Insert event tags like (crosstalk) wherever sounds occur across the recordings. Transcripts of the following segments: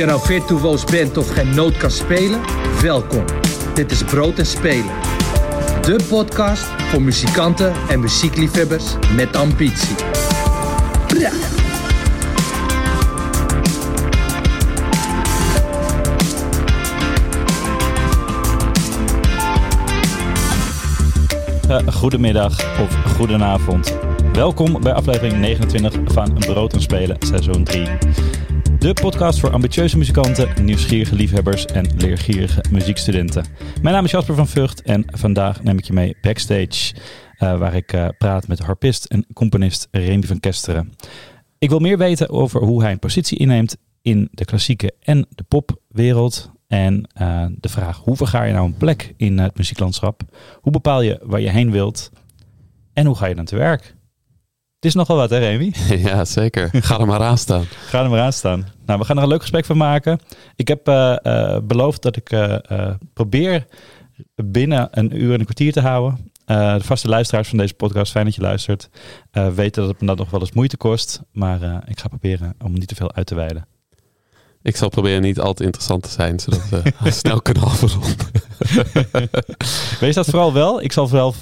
je nou virtuoos bent of geen noot kan spelen, welkom. Dit is Brood en Spelen. De podcast voor muzikanten en muziekliefhebbers met ambitie. Bra. Uh, goedemiddag of goedenavond. Welkom bij aflevering 29 van Brood en Spelen, seizoen 3. De podcast voor ambitieuze muzikanten, nieuwsgierige liefhebbers en leergierige muziekstudenten. Mijn naam is Jasper van Vught en vandaag neem ik je mee backstage, uh, waar ik uh, praat met harpist en componist Remy van Kesteren. Ik wil meer weten over hoe hij een positie inneemt in de klassieke en de popwereld. En uh, de vraag, hoe vergaar je nou een plek in het muzieklandschap? Hoe bepaal je waar je heen wilt? En hoe ga je dan te werk? Het is nogal wat, hè, Remy? (laughs) Ja, zeker. Ga er maar aan staan. Ga er maar aan staan. Nou, we gaan er een leuk gesprek van maken. Ik heb uh, uh, beloofd dat ik uh, probeer binnen een uur en een kwartier te houden. de vaste luisteraars van deze podcast, fijn dat je luistert, weten dat het me dat nog wel eens moeite kost. Maar ik ga proberen om niet te veel uit te wijden. Ik zal proberen niet al te interessant te zijn, zodat we (laughs) snel kunnen afronden. Wees dat vooral wel. Ik zal zelf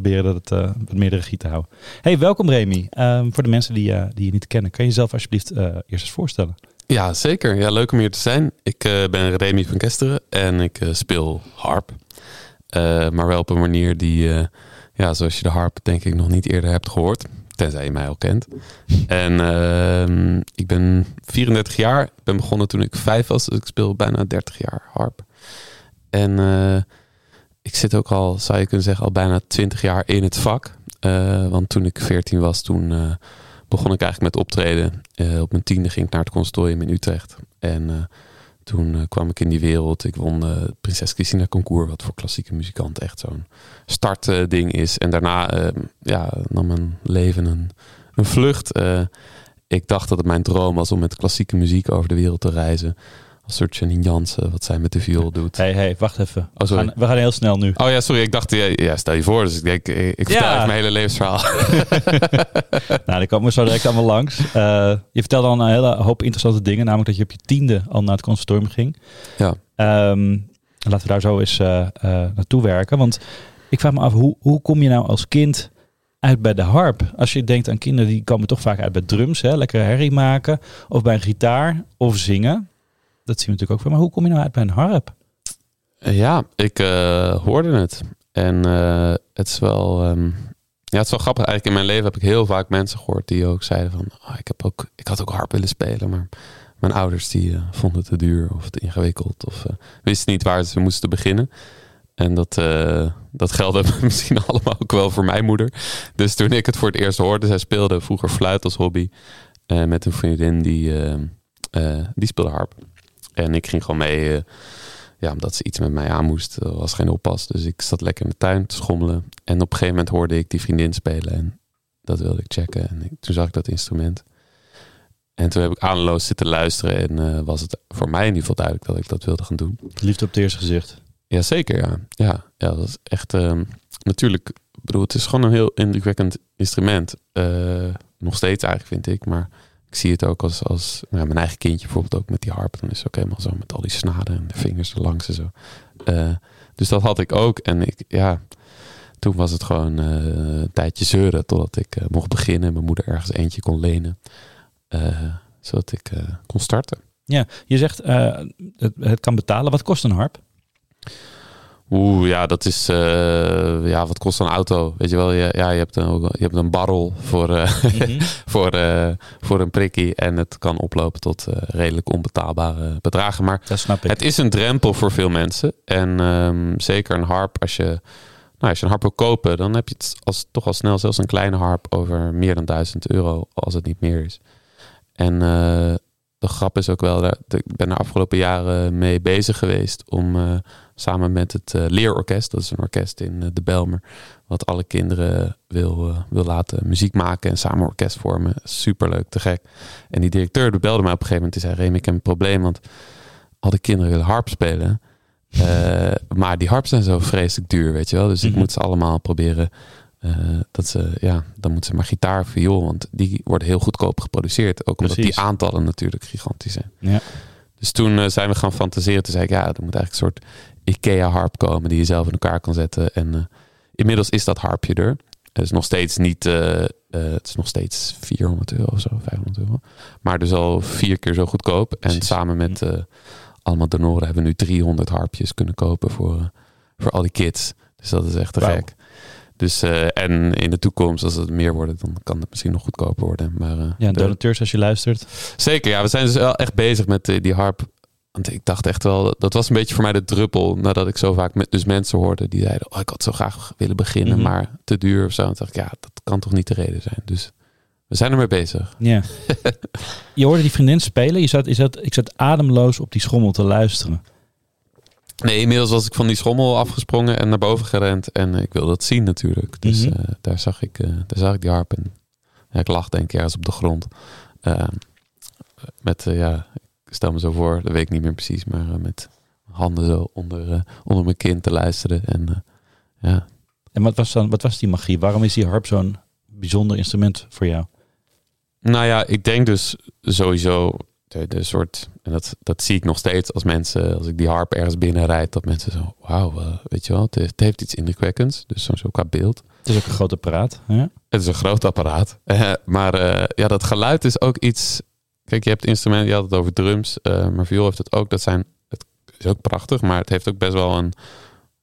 proberen dat het uh, wat meer regie te houden. Hey, welkom Remy. Um, voor de mensen die, uh, die je niet kennen, kan je jezelf alsjeblieft uh, eerst eens voorstellen? Ja, zeker. Ja, leuk om hier te zijn. Ik ben Remy van Kesteren en ik speel harp. maar wel op een manier die, ja, zoals je de harp denk ik nog niet eerder hebt gehoord. Tenzij je mij al kent. En ehm, ik ben 34 jaar. Ik ben begonnen toen ik vijf was. Dus ik speel bijna 30 jaar harp. En ik zit ook al, zou je kunnen zeggen, al bijna twintig jaar in het vak. Uh, want toen ik veertien was, toen uh, begon ik eigenlijk met optreden. Uh, op mijn tiende ging ik naar het conservatorium in Utrecht. En toen kwam ik in die wereld. Ik won Prinses Christina Concours, wat voor klassieke muzikanten echt zo'n startding is. En daarna ja, nam mijn leven een, een vlucht. ik dacht dat het mijn droom was om met klassieke muziek over de wereld te reizen een soort Janine Jansen, wat zij met de viool doet. Hé, hey, hey, wacht even. Oh, sorry. We, gaan, we gaan heel snel nu. Oh ja, sorry. Ik dacht, ja, stel je voor. Dus ik denk, ik, vertel ja. even mijn hele levensverhaal. (laughs) nou, die komen zo direct allemaal langs. Uh, je vertelde al een hele hoop interessante dingen. Namelijk dat je op je tiende al naar het conservatorium ging. Ja. Um, laten we daar zo eens uh, uh, naartoe werken. Want ik vraag me af, hoe, hoe kom je nou als kind uit bij de harp? Als je denkt aan kinderen, die komen toch vaak uit bij drums. Hè? Lekker herrie maken. Of bij een gitaar. Of zingen dat zien we natuurlijk ook veel. Maar hoe kom je nou uit bij een harp? Ja, ik uh, hoorde het. En uh, het is wel... Um, ja, het is wel grappig. Eigenlijk in mijn leven heb ik heel vaak mensen gehoord die ook zeiden van... Oh, ik, heb ook, ik had ook harp willen spelen, maar mijn ouders die uh, vonden het te duur of te ingewikkeld. Of wisten niet waar ze moesten beginnen. En dat, dat geldde (laughs) misschien allemaal ook wel voor mijn moeder. Dus toen ik het voor het eerst hoorde, zij speelde vroeger fluit als hobby. met een vriendin die, die speelde harp. En ik ging gewoon mee, uh, ja, omdat ze iets met mij aan moest. Er was geen oppas. Dus ik zat lekker in de tuin te schommelen. En op een gegeven moment hoorde ik die vriendin spelen. En dat wilde ik checken. En ik, toen zag ik dat instrument. En toen heb ik aanloos zitten luisteren. En uh, was het voor mij in ieder geval duidelijk dat ik dat wilde gaan doen. Liefde op het eerste gezicht. Jazeker, ja. Ja, ja dat is echt... Uh, natuurlijk, bedoel, het is gewoon een heel indrukwekkend instrument. Uh, nog steeds eigenlijk, vind ik. Maar ik zie het ook als, als ja, mijn eigen kindje bijvoorbeeld ook met die harp. Dan is het ook helemaal zo met al die snaden en de vingers er langs en zo. Uh, dus dat had ik ook. En ik, ja, toen was het gewoon uh, een tijdje zeuren totdat ik uh, mocht beginnen. En mijn moeder ergens eentje kon lenen. zodat ik kon starten. Ja, je zegt het, het kan betalen. Wat kost een harp? Oeh, ja, dat is. Uh, ja, wat kost een auto? Weet je wel, je, ja, je, hebt een, je hebt een barrel voor, uh, mm-hmm. (laughs) voor, uh, voor een prikkie. En het kan oplopen tot redelijk onbetaalbare bedragen. Maar het is een drempel voor veel mensen. En um, zeker een harp, als je, nou, als je een harp wil kopen, dan heb je het als, toch al snel zelfs een kleine harp over meer dan 1000 euro, als het niet meer is. En de grap is ook wel, ik ben de afgelopen jaren mee bezig geweest om Samen met het uh, Leerorkest, dat is een orkest in uh, de Belmer. Wat alle kinderen wil, uh, wil laten muziek maken en samen orkest vormen. Superleuk, te gek. En die directeur die belde mij op een gegeven moment. Die zei, Remy, ik heb een probleem, want al die kinderen willen harp spelen. (laughs) maar die harps zijn zo vreselijk duur, weet je wel. Dus ik mhm. moet ze allemaal proberen... dat ze, ja, dan moeten ze maar gitaar, viool, want die worden heel goedkoop geproduceerd. Ook omdat die aantallen natuurlijk gigantisch zijn. Ja. Dus toen eh, zijn we gaan fantaseren. Toen zei ik, ja, er moet eigenlijk een soort IKEA-harp komen die je zelf in elkaar kan zetten. En eh, inmiddels is dat harpje er. Het is nog steeds niet, eh, eh, het is nog steeds 400 euro of zo, 500 euro. Maar dus al vier keer zo goedkoop. En Precies. samen met eh, allemaal donoren hebben we nu 300 harpjes kunnen kopen voor, voor al die kids. Dus dat is echt te gek. Dus, en in de toekomst, als het meer wordt, dan kan het misschien nog goedkoper worden. Maar, Ja, de- donateurs als je luistert. Zeker, ja. We zijn dus wel echt bezig met die harp. Want ik dacht echt wel, dat was een beetje voor mij de druppel. Nadat ik zo vaak met, dus mensen hoorde die zeiden, oh, ik had zo graag willen beginnen, Mhm. maar te duur of zo. En toen dacht ik, ja, dat kan toch niet de reden zijn. Dus we zijn ermee bezig. Ja. je hoorde die vriendin spelen. Je zat, je zat, ik zat ademloos op die schommel te luisteren. Nee, inmiddels was ik van die schommel afgesprongen en naar boven gerend. En ik wilde dat zien natuurlijk. Dus Mhm. eh, daar, zag ik, eh, daar zag ik die harp. En ja, ik lag denk ik ergens op de grond. Eh, met, eh, ja, stel me zo voor, dat weet ik niet meer precies. Maar eh, met handen zo onder, eh, onder mijn kin te luisteren. En eh, ja, En wat was, dan, wat was die magie? Waarom is die harp zo'n bijzonder instrument voor jou? Nou ja, ik denk dus sowieso de, de soort, en dat, dat zie ik nog steeds als mensen, als ik die harp ergens binnenrijd, dat mensen zo, wauw, weet je wel, het heeft, het heeft iets indrukwekkends. Dus zo, zo qua beeld. Het is ook een groot apparaat. Hè? Het is een groot apparaat. (laughs) Maar ja, dat geluid is ook iets. Kijk, je hebt instrumenten, je had het over drums, eh, maar viool heeft het ook. Dat zijn, het is ook prachtig, maar het heeft ook best wel een,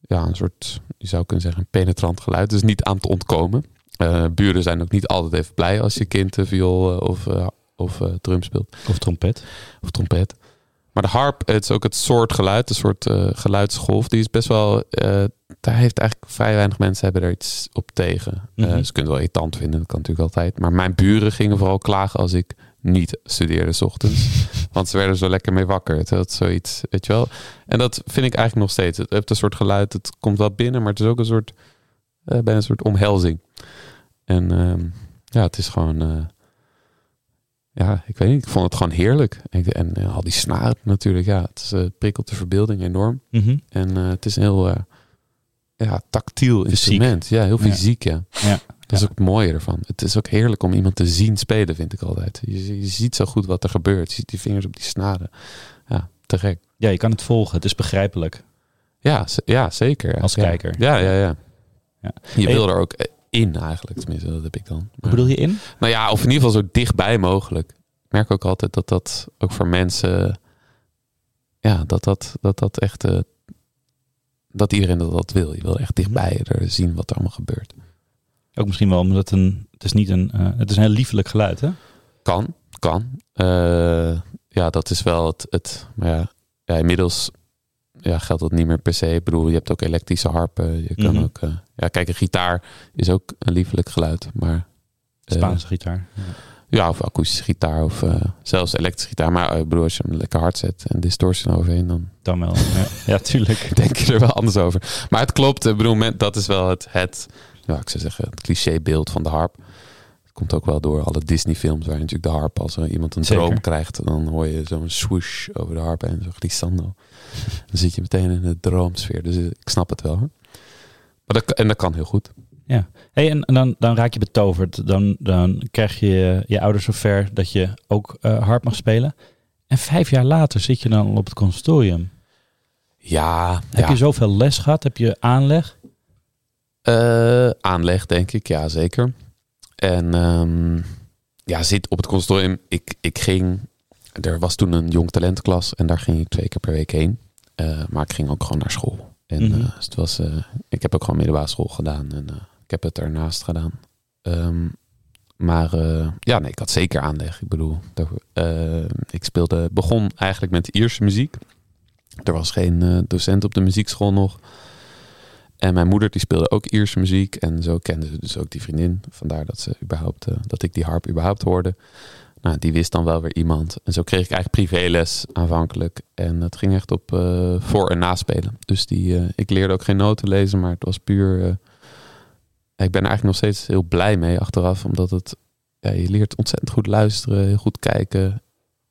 ja, een soort, je zou kunnen zeggen, een penetrant geluid. Dus niet aan te ontkomen. Eh, buren zijn ook niet altijd even blij als je kind eh, viool of, eh, of drum speelt Of trompet. of trompet. Maar de harp, het is ook het soort geluid, een soort geluidsgolf. Die is best wel, daar heeft eigenlijk vrij weinig mensen hebben er iets op tegen. Mhm. ze kunnen het wel irritant vinden, dat kan natuurlijk altijd. Maar mijn buren gingen vooral klagen als ik niet studeerde 's ochtends. (laughs) want ze werden zo lekker mee wakker. Had zoiets, weet je wel. En dat vind ik eigenlijk nog steeds. Het heeft een soort geluid, het komt wel binnen, maar het is ook een soort, eh bijna een soort omhelzing. En ehm, ja, het is gewoon... eh, ja, ik weet niet. Ik vond het gewoon heerlijk. Ik- En eh, al die snaren natuurlijk. Ja, het is, prikkelt de verbeelding enorm. Mhm. En het is een heel ja, tactiel Fysiek. instrument. Ja, heel fysiek. Ja. Ja. Dat is ook het mooie ervan. Het is ook heerlijk om iemand te zien spelen, vind ik altijd. Je, je ziet zo goed wat er gebeurt. Je ziet die vingers op die snaren. Ja, te gek. ja, je kan het volgen. Het is begrijpelijk Ja, ja zeker. als kijker. Ja, ja, ja. Ja. Je wil er ook eh, in eigenlijk. Tenminste, dat heb ik dan. Hoe bedoel je in? Nou ja, of in ieder geval zo dichtbij mogelijk. Ik merk ook altijd dat dat ook voor mensen, ja, dat dat, dat, dat echt, eh, dat iedereen dat, dat wil. Je wil echt dichtbij er zien wat er allemaal gebeurt. Ook misschien wel omdat het een, het is niet een, eh, het is een heel liefelijk geluid, hè? Kan, kan. Eh, ja, dat is wel het, het maar ja, ja, inmiddels ja, geldt dat niet meer per se. Ik bedoel, je hebt ook elektrische harpen. Je kan Mhm. ook, eh, ja, kijk, een gitaar is ook een liefelijk geluid, maar Spaanse gitaar. Ja. Ja, of akoestische gitaar of zelfs elektrische gitaar. Maar ik bedoel, als je hem lekker hard zet en distortion overheen, dan Dan wel. Ja, ja tuurlijk. (laughs) denk je er wel anders over. Maar het klopt, ik bedoel, dat is wel het, het ja, ik zou zeggen, het clichébeeld van de harp. Het komt ook wel door alle Disney-films waar natuurlijk de harp, als iemand een Zeker. droom krijgt, dan hoor je zo'n swoosh over de harp en zo'n glissando. Dan zit je meteen in de droomsfeer. Dus eh, ik snap het wel. Hoor. Maar dat, en dat kan heel goed. Hey, en, dan, dan raak je betoverd. Dan, dan krijg je je ouders zover dat je ook eh harp mag spelen. En vijf jaar later zit je dan op het conservatorium. Ja, Heb ja. je zoveel les gehad? Heb je aanleg? Eh, aanleg, denk ik, ja, zeker. En ehm, ja, zit op het conservatorium. Ik, ik ging, er was toen een jong talentenklas en daar ging ik twee keer per week heen. Eh, maar ik ging ook gewoon naar school. En Mhm. eh, dus het was, ik heb ook gewoon middelbare school gedaan en ik heb het ernaast gedaan. Ehm, maar ja, nee, ik had zeker aanleg. Ik bedoel, ik speelde, begon eigenlijk met Ierse muziek. Er was geen docent op de muziekschool nog. En mijn moeder die speelde ook Ierse muziek. En zo kende ze dus ook die vriendin. Vandaar dat, ze überhaupt, eh, dat ik die harp überhaupt hoorde. Nou, die wist dan wel weer iemand. En zo kreeg ik eigenlijk privéles aanvankelijk. En het ging echt op eh, voor- en naspelen. Dus die, eh, ik leerde ook geen noten lezen, maar het was puur... ik ben er eigenlijk nog steeds heel blij mee achteraf. Omdat het, ja, je leert ontzettend goed luisteren, heel goed kijken.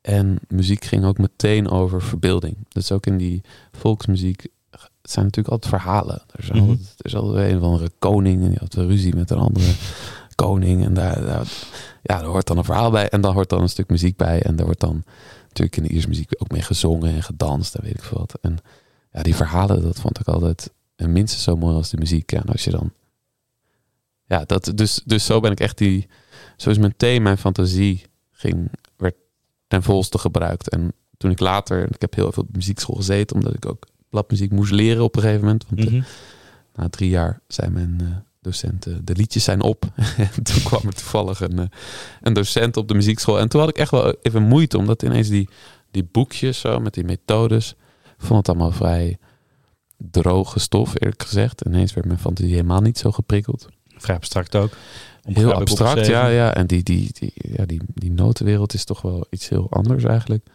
En muziek ging ook meteen over verbeelding. Dus ook in die volksmuziek het zijn natuurlijk altijd verhalen. Er is Mhm. altijd, er is altijd een of andere koning en die had ruzie met een andere (laughs) koning. En daar, daar, ja, daar hoort dan een verhaal bij. En dan hoort dan een stuk muziek bij. En daar wordt dan natuurlijk in de Ierse muziek ook mee gezongen en gedanst. En weet ik veel wat. En ja, die verhalen, dat vond ik altijd minstens zo mooi als de muziek. En als je dan... Ja, dat, dus, dus zo ben ik echt die... Zo is mijn thema, mijn fantasie ging, werd ten volste gebruikt. En toen ik later... Ik heb heel veel op muziekschool gezeten, omdat ik ook bladmuziek moest leren op een gegeven moment. Want Mhm. na drie jaar zei mijn eh, docent, eh, de liedjes zijn op. (laughs) en toen kwam er toevallig een, eh, een docent op de muziekschool. En toen had ik echt wel even moeite, omdat ineens die, die boekjes zo met die methodes, vond het allemaal vrij droge stof, eerlijk gezegd. Ineens werd mijn fantasie helemaal niet zo geprikkeld. Vrij abstract ook. Heel abstract, ja, ja. En die, die, die, ja, die, die notenwereld is toch wel iets heel anders eigenlijk.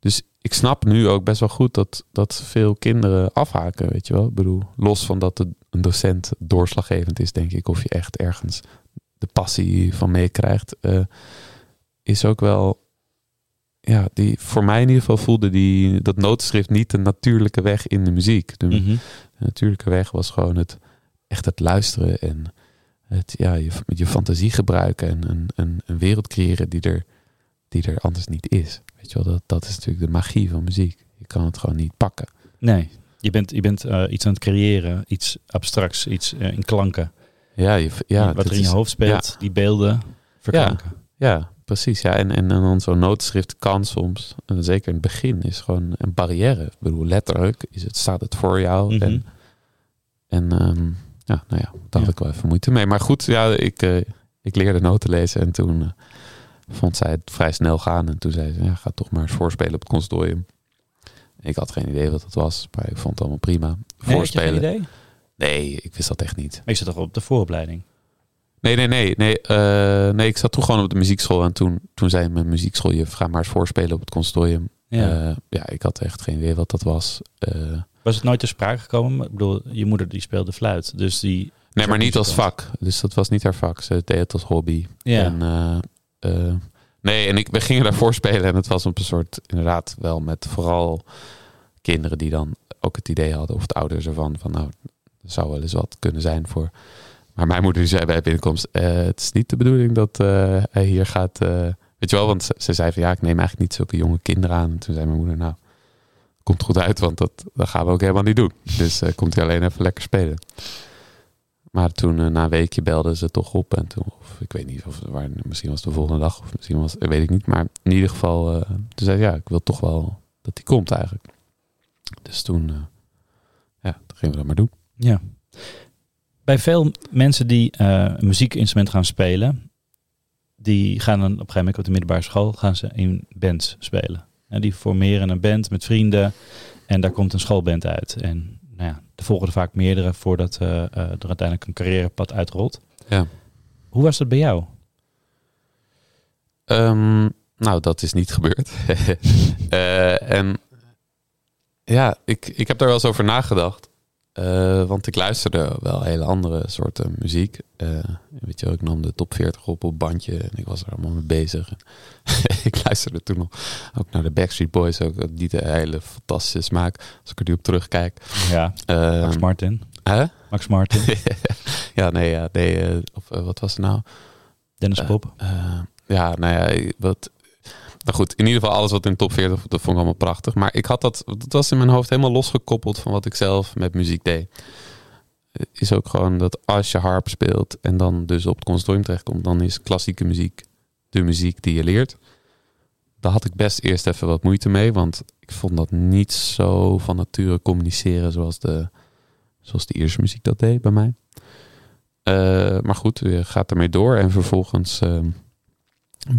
Dus ik snap nu ook best wel goed dat, dat veel kinderen afhaken, weet je wel. Ik bedoel, los van dat de, een docent doorslaggevend is, denk ik, of je echt ergens de passie van meekrijgt, eh, is ook wel, ja, die, voor mij in ieder geval voelde die, dat notenschrift niet de natuurlijke weg in de muziek. De, Mhm. de natuurlijke weg was gewoon het echt het luisteren en het ja, je, met je fantasie gebruiken en een, een, een wereld creëren die er, die er anders niet is. Weet je wel, dat, dat is natuurlijk de magie van muziek. Je kan het gewoon niet pakken. Nee, je bent, je bent eh, iets aan het creëren. Iets abstracts, iets eh, in klanken. Ja, je, ja wat er in je is- hoofd speelt, die beelden verklanken. Ja, precies. Ja. En, en, en dan zo'n notenschrift kan soms, en zeker in het begin, is gewoon een barrière. Ik bedoel, letterlijk is het, staat het voor jou. Mhm. En, en ehm, ja, nou ja, daar had ik wel even moeite mee. Maar goed, ja, ik, eh, ik leerde noten lezen en toen eh, vond zij het vrij snel gaan. En toen zei ze, ja, ga toch maar eens voorspelen op het consortium. Ik had geen idee wat dat was, maar ik vond het allemaal prima. Nee, Voorspelen. idee? Nee, ik wist dat echt niet. Je zit toch op de vooropleiding? Nee, nee, nee. Nee, eh, nee ik zat toen gewoon op de muziekschool. En toen, toen zei mijn muziekschool, ga maar eens voorspelen op het consortium. Ja. Ja. ja, ik had echt geen idee wat dat was. Eh, Was het nooit ter sprake gekomen? Ik bedoel, je moeder die speelde fluit. Dus die... nee, maar niet als vak. Dus dat was niet haar vak. Ze deed het als hobby. Ja. En, eh, nee, en ik, we gingen daarvoor spelen. En het was een soort, inderdaad, wel met vooral kinderen die dan ook het idee hadden, of de ouders ervan, van nou, er zou wel eens wat kunnen zijn voor. Maar mijn moeder zei bij binnenkomst, eh, het is niet de bedoeling dat eh, hij hier gaat, weet je wel, want ze, ze zei van ja, ik neem eigenlijk niet zulke jonge kinderen aan. En toen zei mijn moeder, nou, komt goed uit, want dat, dat gaan we ook helemaal niet doen. Dus komt hij alleen even lekker spelen. Maar toen eh, na een weekje belden ze toch op. En toen, of ik weet niet, of waar, misschien was het de volgende dag. Of misschien was weet ik niet. Maar in ieder geval, eh, toen zei ze, ja, ik wil toch wel dat die komt eigenlijk. Dus toen, eh, ja, toen gingen we dat maar doen. Ja. Bij veel mensen die een muziekinstrument gaan spelen, die gaan dan op een gegeven moment op de middelbare school gaan ze in bands spelen. En die formeren een band met vrienden en daar komt een schoolband uit. En nou ja, er volgen er vaak meerdere voordat eh, eh, er uiteindelijk een carrièrepad uitrolt. Ja. Hoe was dat bij jou? Ehm, nou, dat is niet gebeurd. (laughs) Eh, en ja, ik, ik heb daar wel eens over nagedacht. Want ik luisterde wel hele andere soorten muziek. Weet je wel, ik nam de top 40 op op bandje en ik was er allemaal mee bezig. (laughs) ik luisterde toen nog ook naar de Backstreet Boys, ook niet de hele fantastische smaak, als ik er nu op terugkijk. Ja, Ehm, Max Martin. hè? Max Martin, (laughs) ja, nee, ja, nee eh, of, eh, wat was het nou? Dennis Eh, Pop. Ja, nou ja, wat. Nou goed, in ieder geval alles wat in de top 40, dat vond ik allemaal prachtig. Maar ik had dat, dat was in mijn hoofd helemaal losgekoppeld van wat ik zelf met muziek deed. Eh, Is ook gewoon dat als je harp speelt en dan dus op het consortium terechtkomt, dan is klassieke muziek de muziek die je leert. Daar had ik best eerst even wat moeite mee, want ik vond dat niet zo van nature communiceren zoals de, zoals de Ierse muziek dat deed bij mij. Eh, maar goed, je gaat ermee door en vervolgens ehm,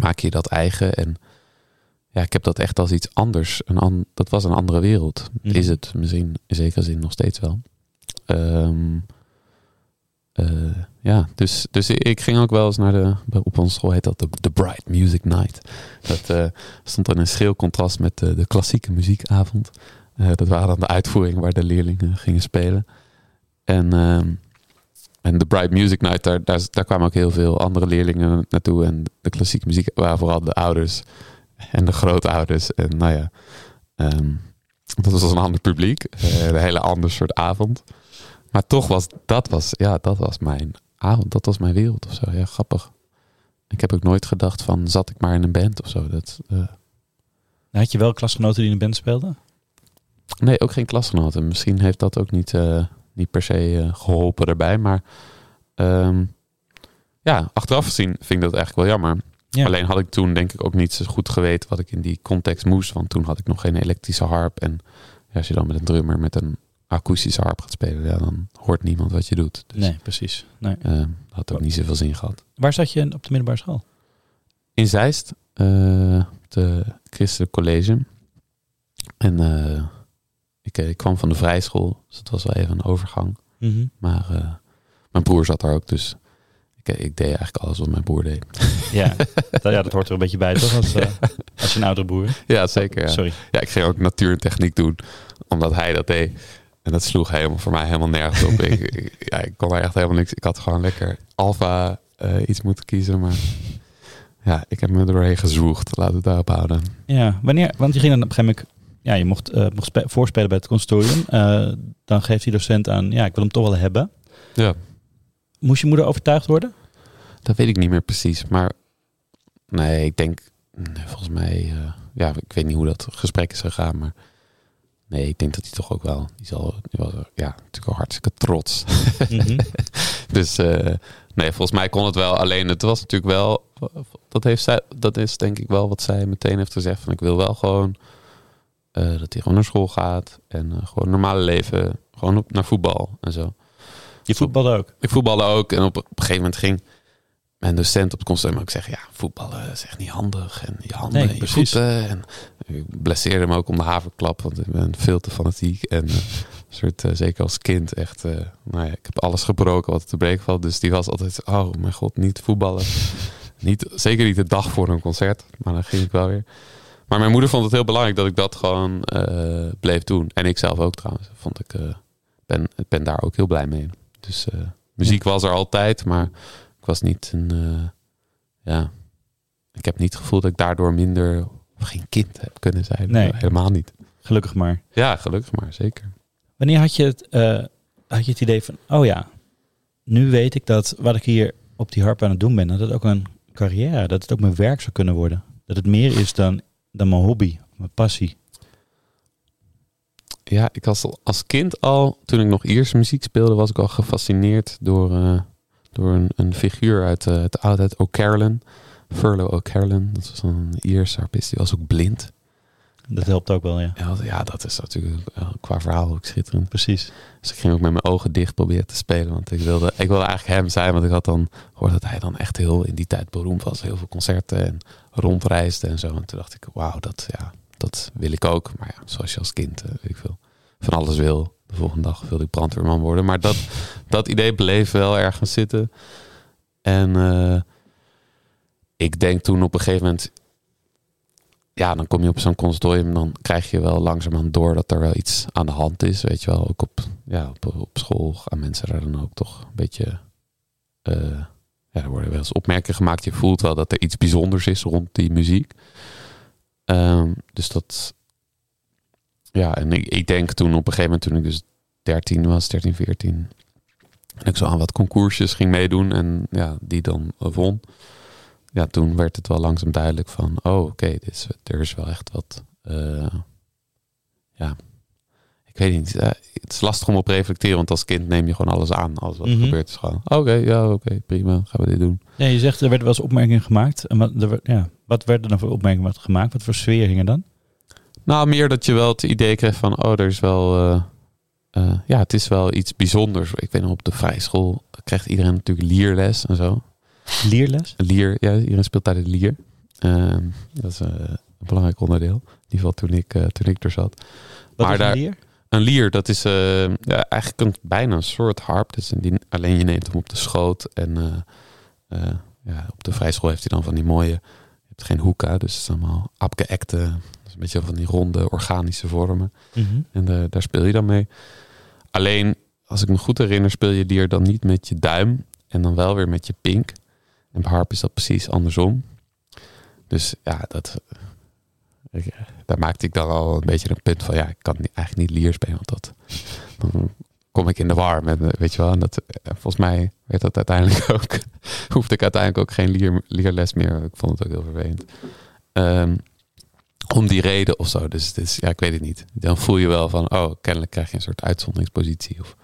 maak je dat eigen. En ja, ik heb dat echt als iets anders. Een an dat was een andere wereld. Mhm. Is het misschien in zekere zin nog steeds wel. Eh, ja, dus, dus ik ging ook wel eens naar de. Op onze school heet dat de, Bright Music Night. Dat eh, stond dan in schril contrast met de, de klassieke muziekavond. Eh, dat waren dan de uitvoeringen waar de leerlingen gingen spelen. En, ehm, en de Bright Music Night, daar, daar, kwamen ook heel veel andere leerlingen naartoe. En de klassieke muziek waren vooral de ouders en de grootouders. En nou ja, ehm, dat was een ander publiek. een hele ander soort avond. Maar toch was dat was, ja, dat was mijn ah, dat was mijn wereld of zo. Ja, grappig. Ik heb ook nooit gedacht van, zat ik maar in een band of zo. Dat, eh, Had je wel klasgenoten die in een band speelden? nee, ook geen klasgenoten. Misschien heeft dat ook niet, eh, niet per se eh, geholpen erbij. Maar ehm, ja, achteraf gezien vind ik dat eigenlijk wel jammer. Ja. Alleen had ik toen denk ik ook niet zo goed geweten wat ik in die context moest. Want toen had ik nog geen elektrische harp. En ja, als je dan met een drummer met een akoestische harp gaat spelen, ja, dan hoort niemand wat je doet. Dus Nee, precies. Nee. eh, dat had ook niet zoveel zin gehad. Waar zat je op de middelbare school? In Zeist, eh, op de Christelijk College. En eh, ik, eh, ik kwam van de vrijschool, dus het was wel even een overgang. Maar eh, mijn broer zat daar ook, dus ik, ik deed eigenlijk alles wat mijn broer deed. Ja. (laughs) dat, ja, dat hoort er een beetje bij, toch? Als, eh, als je een oudere broer. Ja, zeker. Ja. Sorry. ja, ik ging ook natuur en techniek doen, omdat hij dat deed. En dat sloeg helemaal voor mij helemaal nergens op. ik, (laughs) ik- ja, ik kon daar echt helemaal niks. Ik had gewoon lekker alfa eh, iets moeten kiezen, maar ja, ik heb me er doorheen gezwoegd. Laten we het daarop houden. Ja, wanneer? Want je ging dan op een gegeven moment. Ja, je mocht, eh, mocht spe- voorspelen bij het consortium. Eh, dan geeft die docent aan, ja, ik wil hem toch wel hebben. Ja. Moest je moeder overtuigd worden? Dat weet ik niet meer precies. Maar nee, ik denk, volgens mij, ja, ik weet niet hoe dat gesprek is gegaan. Maar nee, ik denk dat hij toch ook wel, die, zal, die was ja, natuurlijk al hartstikke trots. Mhm. (laughs) Dus eh, nee, volgens mij kon het wel. Alleen het was natuurlijk wel, dat, heeft zij, dat is denk ik wel wat zij meteen heeft gezegd. Van ik wil wel gewoon eh, dat hij gewoon naar school gaat. En eh, gewoon een normale leven, gewoon op, naar voetbal en zo. Je voetbalde ook. Ik voetbalde ook en op, op een gegeven moment ging mijn docent op het conservatorium ook zeggen: Ja, voetballen is echt niet handig. En je handen Nee, en je precies. voeten. En ik blesseerde hem ook om de haverklap, want ik ben veel te fanatiek. En eh, een soort, eh, zeker als kind, echt. eh, nou ja, ik heb alles gebroken wat te breken valt. Dus die was altijd: Oh mijn god, niet voetballen. (laughs) niet, zeker niet de dag voor een concert, maar dan ging ik wel weer. Maar mijn moeder vond het heel belangrijk dat ik dat gewoon bleef doen. En ik zelf ook trouwens. Vond ik, ben, ik ben daar ook heel blij mee. Dus muziek was er altijd, maar ik was niet een. eh, ja, ik heb niet het gevoel dat ik daardoor minder of geen kind heb kunnen zijn. Nee. Helemaal niet. Gelukkig maar. Ja, gelukkig maar, zeker. Wanneer had je, het, eh, had je het idee van, oh ja, nu weet ik dat wat ik hier op die harp aan het doen ben, dat het ook een carrière, dat het ook mijn werk zou kunnen worden. Dat het meer is dan, dan mijn hobby, mijn passie. Ja, ik was al- als kind al, toen ik nog Ierse muziek speelde, was ik al gefascineerd door, eh, door een, een figuur uit eh, het oudheid O'Carolan. Furlo O'Carolan, dat was een Ierse harpist, die was ook blind. Dat helpt ook wel, ja. Ja, dat- ja, dat is natuurlijk qua verhaal ook schitterend. Precies. Dus ik ging ook met mijn ogen dicht proberen te spelen. Want ik wilde, ik wilde eigenlijk hem zijn. Want ik had dan gehoord dat hij dan echt heel in die tijd beroemd was. Heel veel concerten en rondreisde en zo. En toen dacht ik, wauw, dat, ja, dat wil ik ook. Maar ja, zoals je als kind, eh, weet ik veel, van alles wil. De volgende dag wilde ik brandweerman worden. Maar dat, dat idee bleef wel ergens zitten. En eh, ik denk toen op een gegeven moment... Ja, dan kom je op zo'n consortium, dan krijg je wel langzamerhand door dat er wel iets aan de hand is. Weet je wel, ook op, ja, op, op school gaan mensen daar dan ook toch een beetje. eh, ja, er worden wel eens opmerkingen gemaakt. Je voelt wel dat er iets bijzonders is rond die muziek. Ehm, dus dat. Ja, en ik, ik denk toen op een gegeven moment, toen ik dus 13 was, 13, 14. En ik zo aan wat concoursjes ging meedoen en ja, die dan won. Ja, toen werd het wel langzaam duidelijk van, oh oké, dit is, er is wel echt wat. eh, ja, ik weet niet. eh, het is lastig om op te reflecteren, want als kind neem je gewoon alles aan. Alles wat er Mhm. gebeurt is gewoon, oké, ja, oké, prima, gaan we dit doen. Ja, je zegt, er werden wel eens opmerkingen gemaakt. En wat, er, ja, wat werden dan voor opmerkingen gemaakt? Wat voor sfeer hing er dan? Nou, meer dat je wel het idee kreeg van, oh, er is wel, eh, eh, ja, het is wel iets bijzonders. Ik weet nog, op de vrijschool krijgt iedereen natuurlijk lierles en zo. Lierles? Lier, ja, iedereen speelt daar de lier. Ehm, dat is eh, een belangrijk onderdeel. In ieder geval toen ik, toen ik er zat. Wat Maar is een lier? Een lier, dat is eh, ja, eigenlijk een, bijna een soort harp. Dus die, alleen je neemt hem op de schoot. En ja, op de vrijschool heeft hij dan van die mooie... Je hebt geen hoeka, dus het is allemaal abgeëkte... Is een beetje van die ronde organische vormen. Mhm. En daar- daar speel je dan mee. Alleen, als ik me goed herinner, speel je lier dan niet met je duim. En dan wel weer met je pink. En bij harp is dat precies andersom. Dus ja, dat, ik, eh, daar maakte ik dan al een beetje een punt van... Ja, ik kan niet- eigenlijk niet lier spelen. Want dat, dan kom ik in de war met, me, weet je wel. En dat, eh, volgens mij werd dat uiteindelijk (laughs) ook, hoefde ik uiteindelijk ook geen leer, leerles meer. Ik vond het ook heel vervelend. Ehm, om die reden of zo. Dus, ja, ik weet het niet. Dan voel je wel van, oh, kennelijk krijg je een soort uitzonderingspositie. Of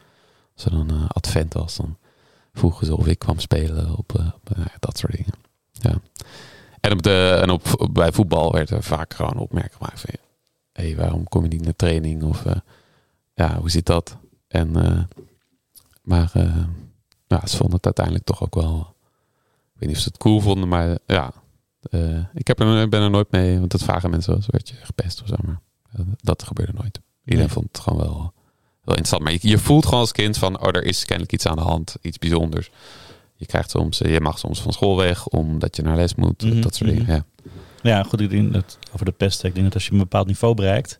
als dan uh, advent was, dan vroegen ze of ik kwam spelen op, op uh, dat soort dingen. Ja. En, op de, en op, bij voetbal werd er vaak gewoon opmerkingen gemaakt van, hé, hey, waarom kom je niet naar training? Of ja, hoe zit dat? En, maar ja, ze vonden het uiteindelijk toch ook wel, ik weet niet of ze het cool vonden, maar ja, uh, ik heb er, ben er nooit mee, want dat vragen mensen wel eens, werd je gepest of zo, maar dat gebeurde nooit. Iedereen nee. vond het gewoon wel, wel interessant. Maar je, je, voelt gewoon als kind van, oh, er is kennelijk iets aan de hand, iets bijzonders. Je krijgt soms, je mag soms van school weg omdat je naar les moet, mm -hmm. dat soort dingen. Ja. ja, goed, ik denk dat over de pest, ik denk dat als je een bepaald niveau bereikt,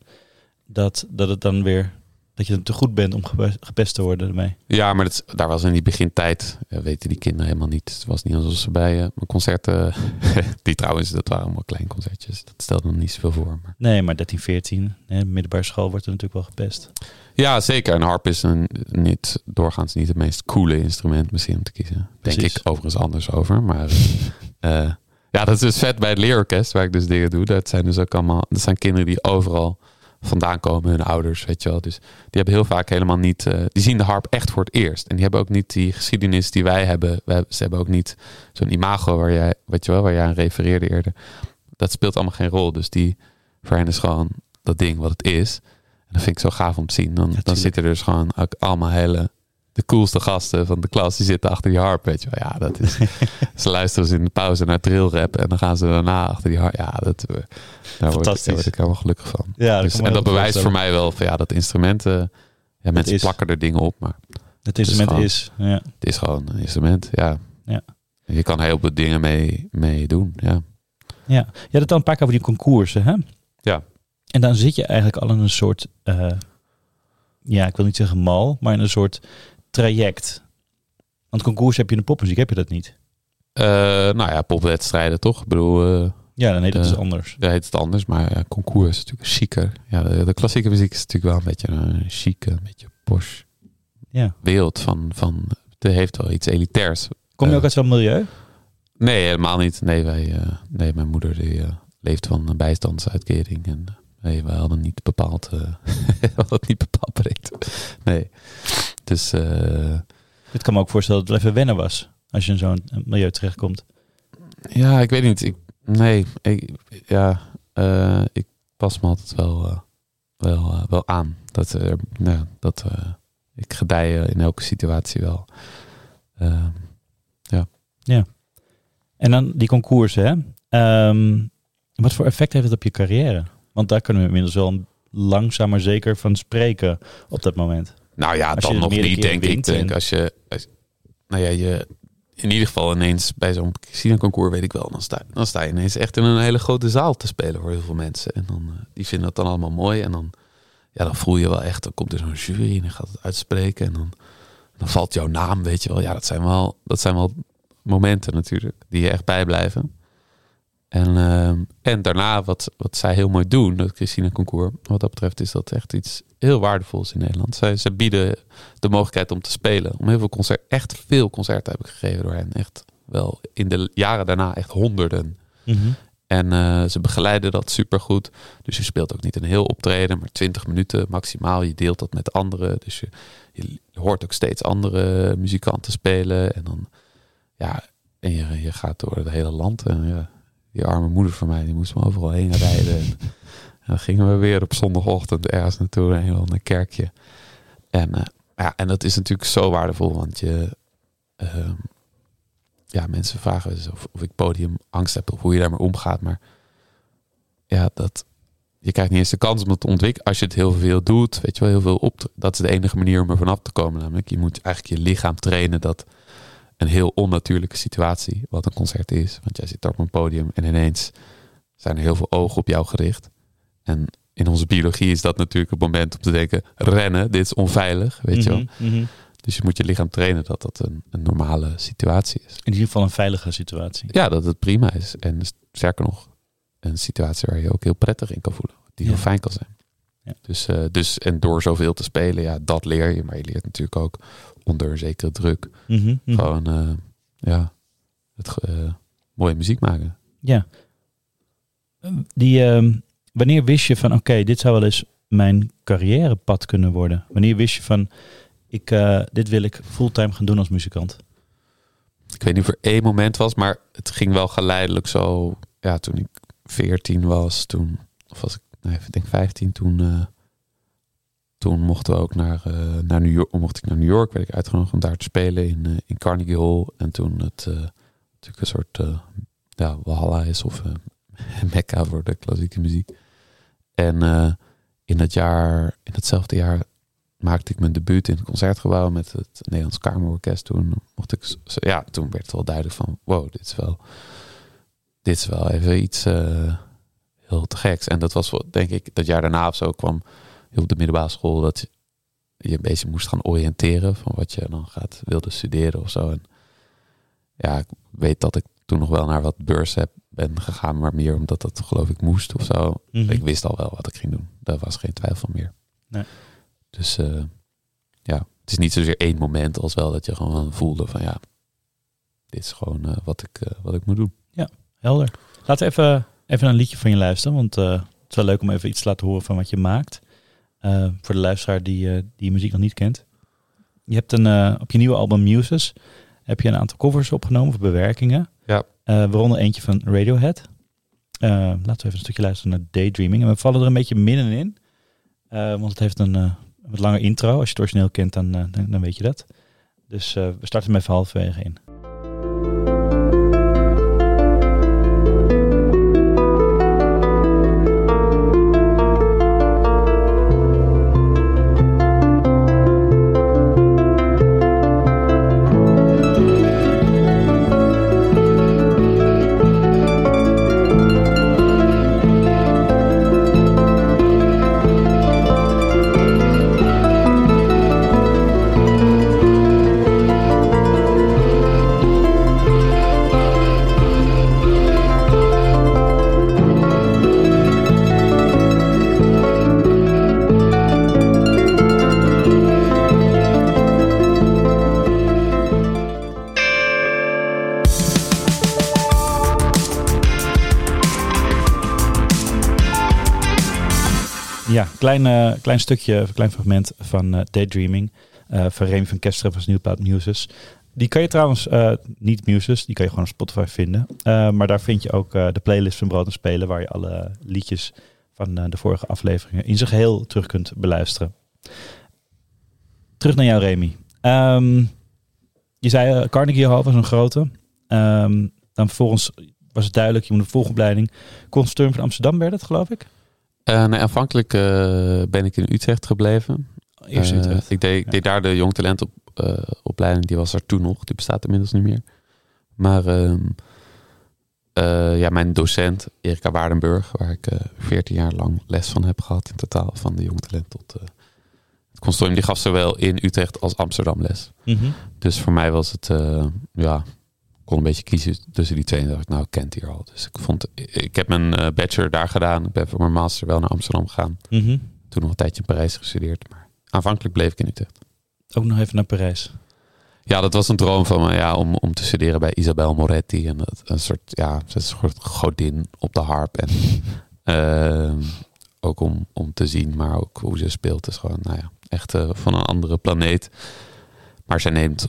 dat, dat het dan weer dat je te goed bent om gepest te worden ermee. Ja, maar dat, daar was in die begintijd, ja, weten die kinderen helemaal niet. Het was niet alsof ze bij uh, mijn concerten, (laughs) die trouwens, dat waren allemaal klein concertjes. Dat stelde nog niet zoveel voor. Maar. Nee, maar 13, 14, hè, middelbare school wordt er natuurlijk wel gepest. Ja, zeker. En harp is een, niet, doorgaans niet het meest coole instrument misschien om te kiezen. Precies. Denk ik overigens anders over. Maar uh, (laughs) ja, dat is dus vet bij het leerorkest, waar ik dus dingen doe. Dat zijn dus ook allemaal, dat zijn kinderen die overal vandaan komen, hun ouders, weet je wel. Dus die hebben heel vaak helemaal niet, uh, die zien de harp echt voor het eerst. En die hebben ook niet die geschiedenis die wij hebben. We, ze hebben ook niet zo'n imago waar jij, weet je wel, waar jij aan refereerde eerder. Dat speelt allemaal geen rol. Dus die, voor hen is gewoon dat ding wat het is. En dat vind ik zo gaaf om te zien. Dan, ja, dan zitten er dus gewoon ook allemaal hele de coolste gasten van de klas, die zitten achter die harp, weet je wel. Ja, dat is... (laughs) ze luisteren ze in de pauze naar rap en dan gaan ze daarna achter die harp. Ja, dat, eh, daar, word ik, daar word ik helemaal gelukkig van. Ja, dus, en dat bewijst voor mij wel van ja, dat instrumenten... Ja, mensen plakken er dingen op, maar... Het instrument het is, gewoon, is, ja. Het is gewoon een instrument, ja. ja. Je kan heel veel dingen mee, mee doen, ja. Ja, je had het al een paar keer over die concoursen, hè? Ja. En dan zit je eigenlijk al in een soort... Uh, ja, ik wil niet zeggen mal, maar in een soort traject? Want concours heb je in de popmuziek, heb je dat niet? Uh, nou ja, popwedstrijden toch? Ik bedoel... Uh, ja, dan heet het dus anders. Ja, heet het anders, maar concours is natuurlijk chiquer. Ja, de, de, klassieke muziek is natuurlijk wel een beetje een chique, een beetje posh ja. wereld van, van... Het heeft wel iets elitairs. Kom je ook uit zo'n milieu? Nee, helemaal niet. Nee, wij, nee mijn moeder die leeft van een bijstandsuitkering en... Nee, we hadden niet bepaald, uh, (laughs) we hadden niet bepaald breed. Nee. Dus. Uh, het kan me ook voorstellen dat het even wennen was. Als je in zo'n milieu terechtkomt. Ja, ik weet niet. Ik, nee, ik, ja, uh, ik pas me altijd wel, uh, wel, wel aan. Dat, nou, dat ik gedij in elke situatie wel. Ehm, ja. Ja. En dan die concoursen, hè? Um, wat voor effect heeft het op je carrière? Want daar kunnen we inmiddels wel langzaam maar zeker van spreken op dat moment. Nou ja, dan nog niet, denk ik. Denk, als je, als, nou ja, je in ieder geval ineens bij zo'n concours weet ik wel, dan sta, dan sta je ineens echt in een hele grote zaal te spelen voor heel veel mensen. En dan, uh, die vinden dat dan allemaal mooi. En dan, ja, dan voel je wel echt, dan komt er zo'n jury en gaat het uitspreken. En dan, dan valt jouw naam, weet je wel. Ja, dat zijn wel, dat zijn wel momenten natuurlijk, die je echt bijblijven. En, uh, en daarna, wat, wat zij heel mooi doen, dat Christine Concours, wat dat betreft, is dat echt iets heel waardevols in Nederland. Zij, ze bieden de mogelijkheid om te spelen. Om heel veel concert, echt veel concerten heb ik gegeven door hen. Echt wel in de jaren daarna echt honderden. Mm -hmm. En uh, ze begeleiden dat supergoed. Dus je speelt ook niet een heel optreden, maar 20 minuten maximaal. Je deelt dat met anderen. Dus je, je hoort ook steeds andere muzikanten spelen. En dan, ja, en je, je gaat door het hele land. En ja, die arme moeder van mij, die moest me overal heen rijden. En, dan gingen we weer op zondagochtend ergens naartoe, een heel kerkje. En, uh, ja, en dat is natuurlijk zo waardevol, want je, uh, ja, mensen vragen of, of ik podiumangst heb of hoe je daarmee omgaat. Maar ja, dat, je krijgt niet eens de kans om het te ontwikkelen. Als je het heel veel doet, weet je wel, heel veel op. Dat is de enige manier om er vanaf te komen. Namelijk, je moet eigenlijk je lichaam trainen dat een heel onnatuurlijke situatie, wat een concert is. Want jij zit op een podium en ineens zijn er heel veel ogen op jou gericht. En in onze biologie is dat natuurlijk het moment om te denken: rennen, dit is onveilig, weet je wel. Mm -hmm. Dus je moet je lichaam trainen dat dat een, een, normale situatie is. In ieder geval een veilige situatie. Ja, dat het prima is. En sterker nog, een situatie waar je ook heel prettig in kan voelen. Die ja. heel fijn kan zijn. Ja. Dus, eh, dus, en door zoveel te spelen, ja, dat leer je. Maar je leert natuurlijk ook onder een zekere druk. Mhm. Gewoon, eh, ja, het, eh, mooie muziek maken. Ja. Die, ehm, wanneer wist je van, oké, dit zou wel eens mijn carrièrepad kunnen worden? Wanneer wist je van, ik, eh, dit wil ik fulltime gaan doen als muzikant? Ik weet niet of er één moment was, maar het ging wel geleidelijk zo. Ja, toen ik 14 was, toen, of was ik, nee, ik denk 15, toen, toen mochten we ook naar, eh, naar New York. Mocht ik naar New York, werd ik uitgenodigd om daar te spelen in, eh, in Carnegie Hall. En toen het eh, natuurlijk een soort ja, Walhalla is of (laughs) Mecca voor de klassieke muziek. En in dat jaar, in hetzelfde jaar maakte ik mijn debuut in het concertgebouw met het Nederlands Kamerorkest. Toen mocht ik, ja, toen werd het wel duidelijk van, wow, dit is wel, dit is wel even iets heel te geks. En dat was, wel, denk ik, dat jaar daarna of zo kwam op de middelbare school dat je een beetje moest gaan oriënteren van wat je dan gaat wilde studeren of zo. En ja, ik weet dat ik toen nog wel naar wat beurs heb ben gegaan, maar meer omdat dat geloof ik moest of zo. Mhm. Ik wist al wel wat ik ging doen. Daar was geen twijfel meer. Nee. Dus eh, ja, het is niet zozeer één moment als wel dat je gewoon voelde van ja, dit is gewoon eh, wat, ik, eh, wat ik moet doen. Helder. Laten we even, even een liedje van je luisteren, want het is wel leuk om even iets te laten horen van wat je maakt. Eh, voor de luisteraar die, eh, die muziek nog niet kent. Je hebt een, eh, op je nieuwe album Muses heb je een aantal covers opgenomen of bewerkingen. Ja. Waaronder eentje van Radiohead. Laten we even een stukje luisteren naar Daydreaming. En we vallen er een beetje middenin. want het heeft een, wat langer intro. Als je het origineel kent, dan, dan, dan weet je dat. Dus we starten hem even halverwege in. Klein, eh, klein stukje, een klein fragment van eh, Daydreaming. eh, van Remy van Kesteren van plaat Muses. Die kan je trouwens, niet Muses, die kan je gewoon op Spotify vinden. Maar daar vind je ook de playlist van Brood en Spelen, waar je alle liedjes van de vorige afleveringen in zijn geheel terug kunt beluisteren. Terug naar jou, Remy. Ehm, je zei Carnegie Hall was een grote. Ehm, dan vervolgens was het duidelijk, je moet een volgopleiding. Conservatorium van Amsterdam werd het, geloof ik. Eh, nee, aanvankelijk eh, ben ik in Utrecht gebleven. Eerst Eh, Utrecht. ik deed, ik Ja. deed daar de jong talent op, eh, opleiding, die was er toen nog. Die bestaat inmiddels niet meer. Maar ehm, eh, ja, mijn docent, Erika Waardenburg, waar ik eh 14 jaar lang les van heb gehad in totaal, van de jong talent tot eh, het consortium, die gaf zowel in Utrecht als Amsterdam les. Mhm. Dus voor mij was het, eh, ja, kon een beetje kiezen tussen die twee. En dacht ik, nou, kent hier al. Dus ik vond, ik heb mijn eh, bachelor daar gedaan. Ik ben voor mijn master wel naar Amsterdam gegaan. Mhm. Toen nog een tijdje in Parijs gestudeerd. Maar aanvankelijk bleef ik in Utrecht. Ook nog even naar Parijs. Ja, dat was een droom van me, ja, om, om te studeren bij Isabel Moretti. En dat, een soort, ja, een soort godin op de harp. En (laughs) ehm, ook om, om te zien, maar ook hoe ze speelt, is gewoon, nou ja, echt eh, van een andere planeet. Maar zij neemt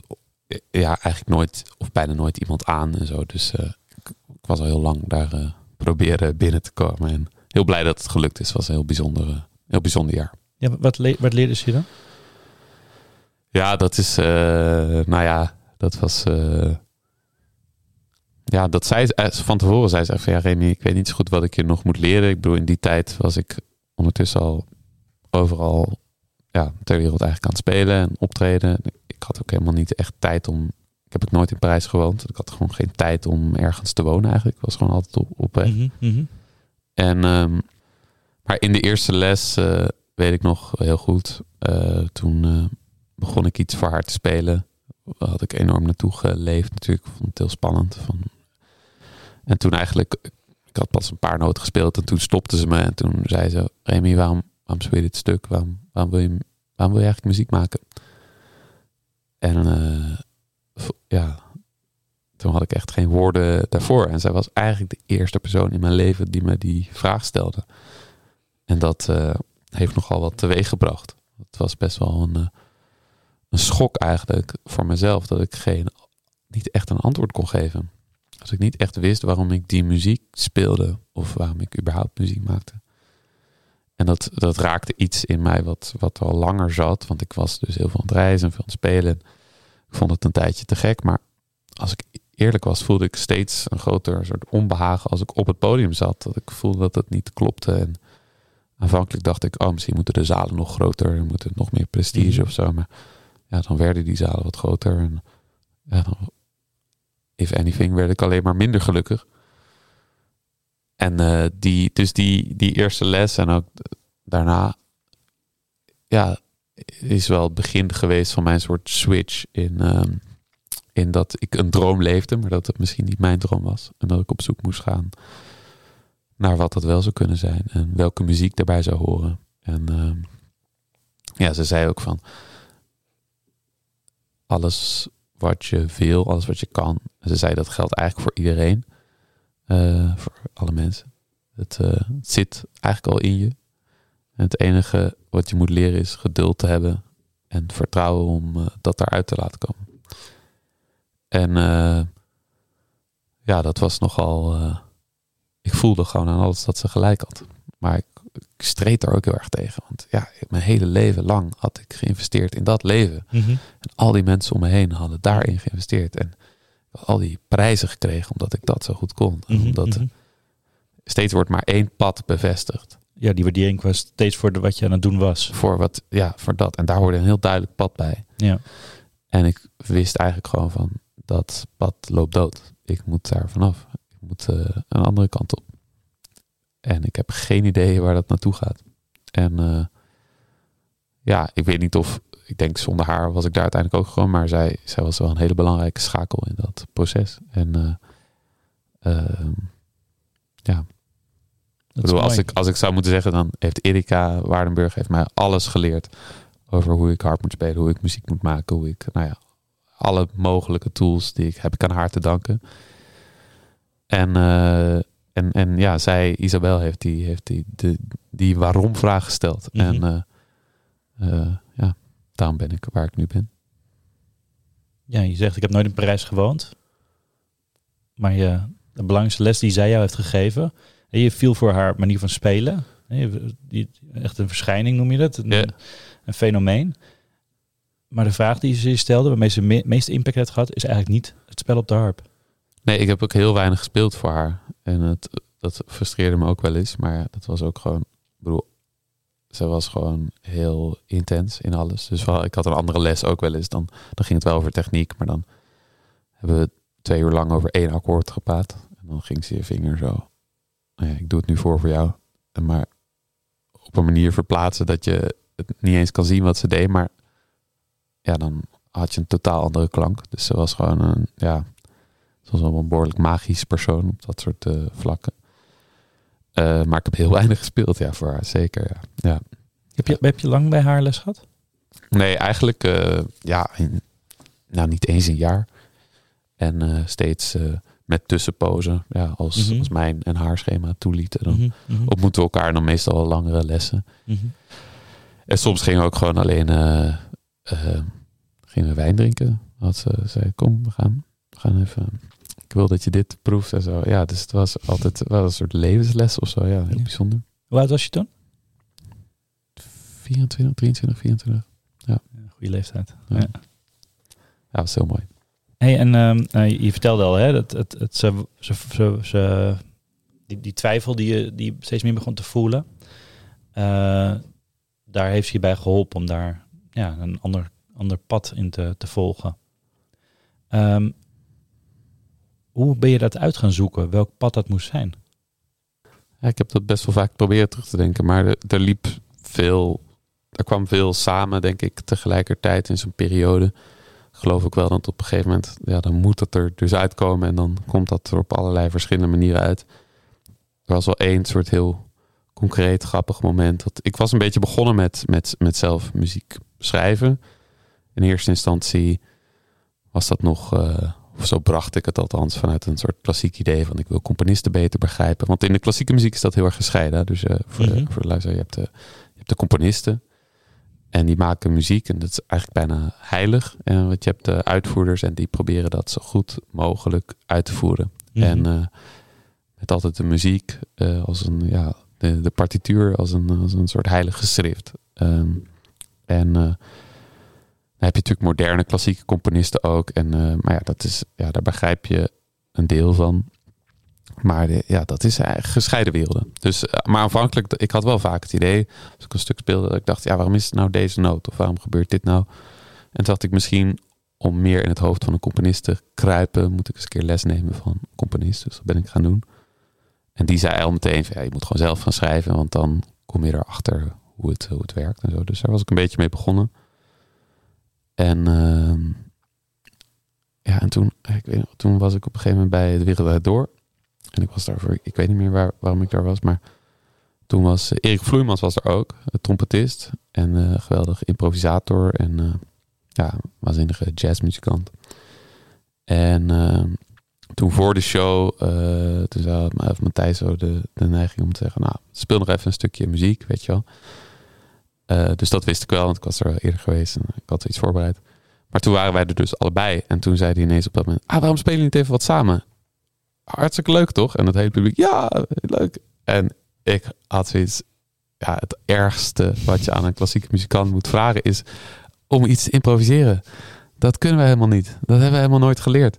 ja, eigenlijk nooit, of bijna nooit iemand aan en zo. Dus eh, ik, ik was al heel lang daar eh, proberen binnen te komen. En heel blij dat het gelukt is. Het was een heel bijzonder, eh, heel bijzonder jaar. Ja, wat, le wat leerde ze je dan? Ja, dat is, eh, nou ja, dat was. eh, ja, dat zij eh, van tevoren zei ze van ja, Remy, ik weet niet zo goed wat ik je nog moet leren. Ik bedoel, in die tijd was ik ondertussen al overal ja, ter wereld eigenlijk aan het spelen en optreden. Ik had ook helemaal niet echt tijd om. Ik heb ook nooit in Parijs gewoond. Ik had gewoon geen tijd om ergens te wonen eigenlijk. Ik was gewoon altijd op, op weg. Mhm, mhm. En, ehm, maar in de eerste les eh, weet ik nog heel goed. eh, toen eh, begon ik iets voor haar te spelen. Daar had ik enorm naartoe geleefd natuurlijk. Ik vond het heel spannend. Van... En toen eigenlijk, ik had pas een paar noten gespeeld en toen stopte ze me. En toen zei ze, Remy, waarom waarom speel je dit stuk? Waarom, wil, je, waarom wil je eigenlijk muziek maken? En uh, ja, toen had ik echt geen woorden daarvoor. En zij was eigenlijk de eerste persoon in mijn leven die me die vraag stelde. En dat uh, heeft nogal wat teweeg gebracht. Het was best wel een, uh, een schok eigenlijk voor mezelf dat ik geen, niet echt een antwoord kon geven. Als ik niet echt wist waarom ik die muziek speelde of waarom ik überhaupt muziek maakte. En dat, dat raakte iets in mij wat, wat al langer zat. Want ik was dus heel veel aan het reizen en veel aan het spelen. Ik vond het een tijdje te gek. Maar als ik eerlijk was, voelde ik steeds een groter soort onbehagen als ik op het podium zat. Dat ik voelde dat het niet klopte. En aanvankelijk dacht ik, oh, misschien moeten de zalen nog groter. Moet het nog meer prestige Mhm. of zo. Maar ja, dan werden die zalen wat groter. En ja, dan, if anything, werd ik alleen maar minder gelukkig. En eh, die, dus die, die eerste les en ook daarna, ja, is wel het begin geweest van mijn soort switch in, ehm, in dat ik een droom leefde, maar dat het misschien niet mijn droom was. En dat ik op zoek moest gaan naar wat dat wel zou kunnen zijn en welke muziek daarbij zou horen. En ehm, ja, ze zei ook van alles wat je wil, alles wat je kan. Ze zei dat geldt eigenlijk voor iedereen, eh, voor alle mensen. Het, eh, het zit eigenlijk al in je. En het enige wat je moet leren is geduld te hebben en vertrouwen om eh, dat daaruit te laten komen. En ja, dat was nogal. ik voelde gewoon aan alles dat ze gelijk had. Maar ik, ik streed er ook heel erg tegen. Want ja, mijn hele leven lang had ik geïnvesteerd in dat leven. Mhm. En al die mensen om me heen hadden daarin geïnvesteerd. En al die prijzen gekregen omdat ik dat zo goed kon. Mhm, Omdat mhm. steeds wordt maar één pad bevestigd. Ja, die waardering was steeds voor de, wat je aan het doen was. Voor, wat, ja, voor dat. En daar hoorde een heel duidelijk pad bij. Ja. En ik wist eigenlijk gewoon van dat pad loopt dood. Ik moet daar vanaf. Ik moet eh, een andere kant op. En ik heb geen idee waar dat naartoe gaat. En eh, ja, ik weet niet of. Ik denk zonder haar was ik daar uiteindelijk ook gewoon. Maar zij, zij was wel een hele belangrijke schakel in dat proces. En eh, ehm, ja, ik bedoel, als ik, als ik zou moeten zeggen, dan heeft Erika Waardenburg heeft mij alles geleerd over hoe ik hard moet spelen, hoe ik muziek moet maken, hoe ik, nou ja, alle mogelijke tools die ik heb ik aan haar te danken. En, eh, en, en ja, zij, Isabel, heeft die, heeft die, de, die waarom-vraag gesteld. Mhm. En eh, ja, daarom ben ik waar ik nu ben. Ja, je zegt ik heb nooit in Parijs gewoond. Maar je, de belangrijkste les die zij jou heeft gegeven. En je viel voor haar manier van spelen. hè, die- Echt een verschijning noem je dat. Een, Ja. een fenomeen. Maar de vraag die ze je stelde, waarmee ze me meeste impact heeft gehad, is eigenlijk niet het spel op de harp. Nee, ik heb ook heel weinig gespeeld voor haar. En het, dat frustreerde me ook wel eens. Maar ja, dat was ook gewoon... Ik bedoel, ze was gewoon heel intens in alles. Dus ik had een andere les ook wel eens. Dan, dan ging het wel over techniek. Maar dan hebben we twee uur lang over één akkoord gepraat. En dan ging ze je vinger zo... Nou ja, ik doe het nu voor voor jou. Maar op een manier verplaatsen dat je het niet eens kan zien wat ze deed. Maar ja, dan had je een totaal andere klank. Dus ze was gewoon een... Ja, ze was wel een behoorlijk magisch persoon op dat soort eh, vlakken. Eh, maar ik heb heel (laughs) weinig gespeeld, ja, voor haar, zeker. Ja. ja. Heb je, heb je lang bij haar les gehad? Nee, eigenlijk, eh, ja, in- nou niet eens een jaar. En eh, steeds met tussenpozen, ja, als, Mhm. als mijn en haar schema toelieten. Dan mhm, ontmoeten we elkaar dan meestal wel langere lessen. mhm. En soms gingen we ook gewoon alleen gingen we wijn drinken. Had ze zei, kom, we gaan, we gaan even. Ik wil dat je dit proeft en zo. Ja, dus het was altijd wel een soort levensles of zo. Ja, heel Ja. bijzonder. Hoe oud was je toen? 24, 23, 24. Goede leeftijd. Ja. Ja. Ja, was heel mooi. Hey, en ehm, nou, je vertelde al, hè, dat het, het, ze, ze, ze, ze- die, die twijfel die je die steeds meer begon te voelen, eh, daar heeft ze je bij geholpen om daar ja, een ander, ander pad in te, te volgen. Ehm, hoe ben je dat uit gaan zoeken? Welk pad dat moest zijn? Ik heb dat best wel vaak proberen terug te denken. Maar er, er liep veel... Er kwam veel samen, denk ik, tegelijkertijd in zo'n periode. Ik geloof ook wel dat op een gegeven moment... Ja, dan moet het er dus uitkomen. En dan komt dat er op allerlei verschillende manieren uit. Er was wel één soort heel concreet grappig moment. Ik was een beetje begonnen met, met, met zelf muziek schrijven. In eerste instantie was dat nog, uh, of zo bracht ik het althans, vanuit een soort klassiek idee van ik wil componisten beter begrijpen. Want in de klassieke muziek is dat heel erg gescheiden. Dus uh, voor, Mhm. voor de luisteraar, je hebt de, je hebt de componisten. En die maken muziek en dat is eigenlijk bijna heilig. En want je hebt de uitvoerders en die proberen dat zo goed mogelijk uit te voeren. Mhm. En eh, met altijd de muziek eh, als een, ja, de, de partituur als een, als een soort heilig geschrift. Ehm, en eh, dan heb je natuurlijk moderne klassieke componisten ook. En, eh, maar ja, dat is, ja, daar begrijp je een deel van. Maar de- ja, dat is gescheiden werelden. Dus, eh, maar aanvankelijk, ik had wel vaak het idee, als ik een stuk speelde, dat ik dacht, ja, waarom is het nou deze noot? Of waarom gebeurt dit nou? En dacht ik misschien, om meer in het hoofd van een componist te kruipen, moet ik eens een keer les nemen van een componist. Dus dat ben ik gaan doen. En die zei al meteen, van, je moet gewoon zelf gaan schrijven, want dan kom je erachter hoe het, hoe het werkt en zo. Dus daar was ik een beetje mee begonnen. En, ehm, ja, en toen, ik weet, toen was ik op een gegeven moment bij De Wereld Door. En ik was daarvoor, ik weet niet meer waar, waarom ik daar was, maar toen was eh, Erik Vloeimans was er ook, een trompetist en eh geweldig improvisator en eh, ja, waanzinnige jazzmuzikant. En ehm, toen voor de show, eh toen Matthijs zo de, de neiging om te zeggen, nou, speel nog even een stukje muziek, weet je wel. Eh, dus dat wist ik wel, want ik was er wel eerder geweest en ik had iets voorbereid. Maar toen waren wij er dus allebei. En toen zei hij ineens op dat moment, ah, waarom spelen jullie niet even wat samen? Hartstikke leuk, toch? En het hele publiek, ja, leuk. En ik had zoiets, ja, het ergste wat je aan een klassieke muzikant moet vragen is om iets te improviseren. Dat kunnen we helemaal niet. Dat hebben we helemaal nooit geleerd.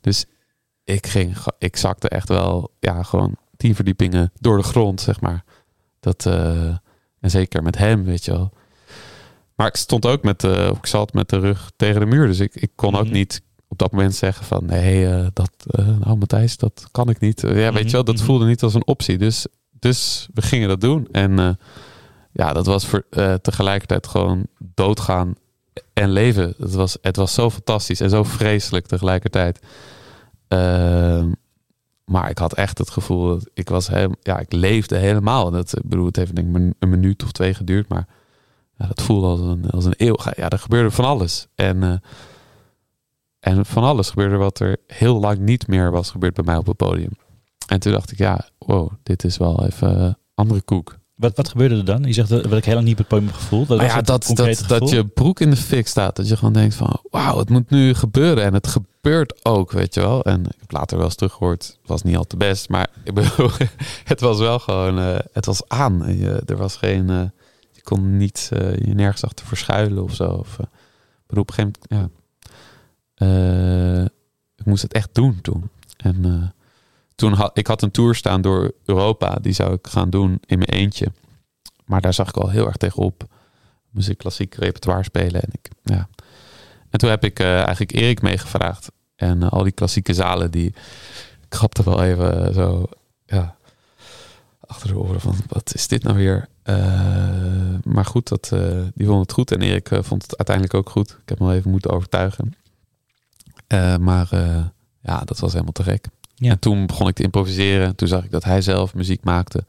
Dus ik ging, ik zakte echt wel, ja, gewoon tien verdiepingen door de grond, zeg maar. Dat, eh, en zeker met hem, weet je wel. Maar ik stond ook met, de, ik zat met de rug tegen de muur. Dus ik, ik kon ook Mhm. niet op dat moment zeggen van... Nee, eh, dat, eh, nou Matthijs, dat kan ik niet. Eh, ja, weet je wel, dat mhm. voelde niet als een optie. Dus, dus we gingen dat doen. En eh, ja, dat was voor, eh, tegelijkertijd gewoon doodgaan en leven. Het was, het was zo fantastisch en zo vreselijk tegelijkertijd. Maar ik had echt het gevoel dat ik was helemaal, ja, ik leefde helemaal. Dat, ik bedoel, het heeft denk ik een- minuut of twee geduurd, maar ja, dat voelde als een, als een eeuw. Ja, er gebeurde van alles. En, eh, en van alles gebeurde wat er heel lang niet meer was gebeurd bij mij op het podium. En toen dacht ik, ja, wow, dit is wel even andere koek. Wat, wat gebeurde er dan? Je zegt dat ik heel lang niet op het podium heb gevoeld. Wat was ja, dat, dat, dat je broek in de fik staat. Dat je gewoon denkt van, wauw, het moet nu gebeuren. En het gebeurt ook, weet je wel. En ik heb later wel eens teruggehoord, het was niet al te best. Maar ik bedoel, (laughs) het was wel gewoon, eh, het was aan. Je, er was geen, eh, je kon niet eh, je nergens achter verschuilen of zo. Of, bedoel, op een gegeven moment, ja. Ik moest het echt doen toen. En toen had ik had een tour staan door Europa. Die zou ik gaan doen in mijn eentje. Maar daar zag ik al heel erg tegenop. Moest ik klassiek repertoire spelen. En, ik, ja. en toen heb ik eigenlijk Erik meegevraagd. En eh, al die klassieke zalen, die ik grapte wel even eh, zo ja, achter de oren van wat is dit nou weer? Eh, maar goed, dat, die vond het goed. En Erik vond het uiteindelijk ook goed. Ik heb hem wel even moeten overtuigen. Maar ja, dat was helemaal te gek. Ja. En toen begon ik te improviseren. Toen zag ik dat hij zelf muziek maakte.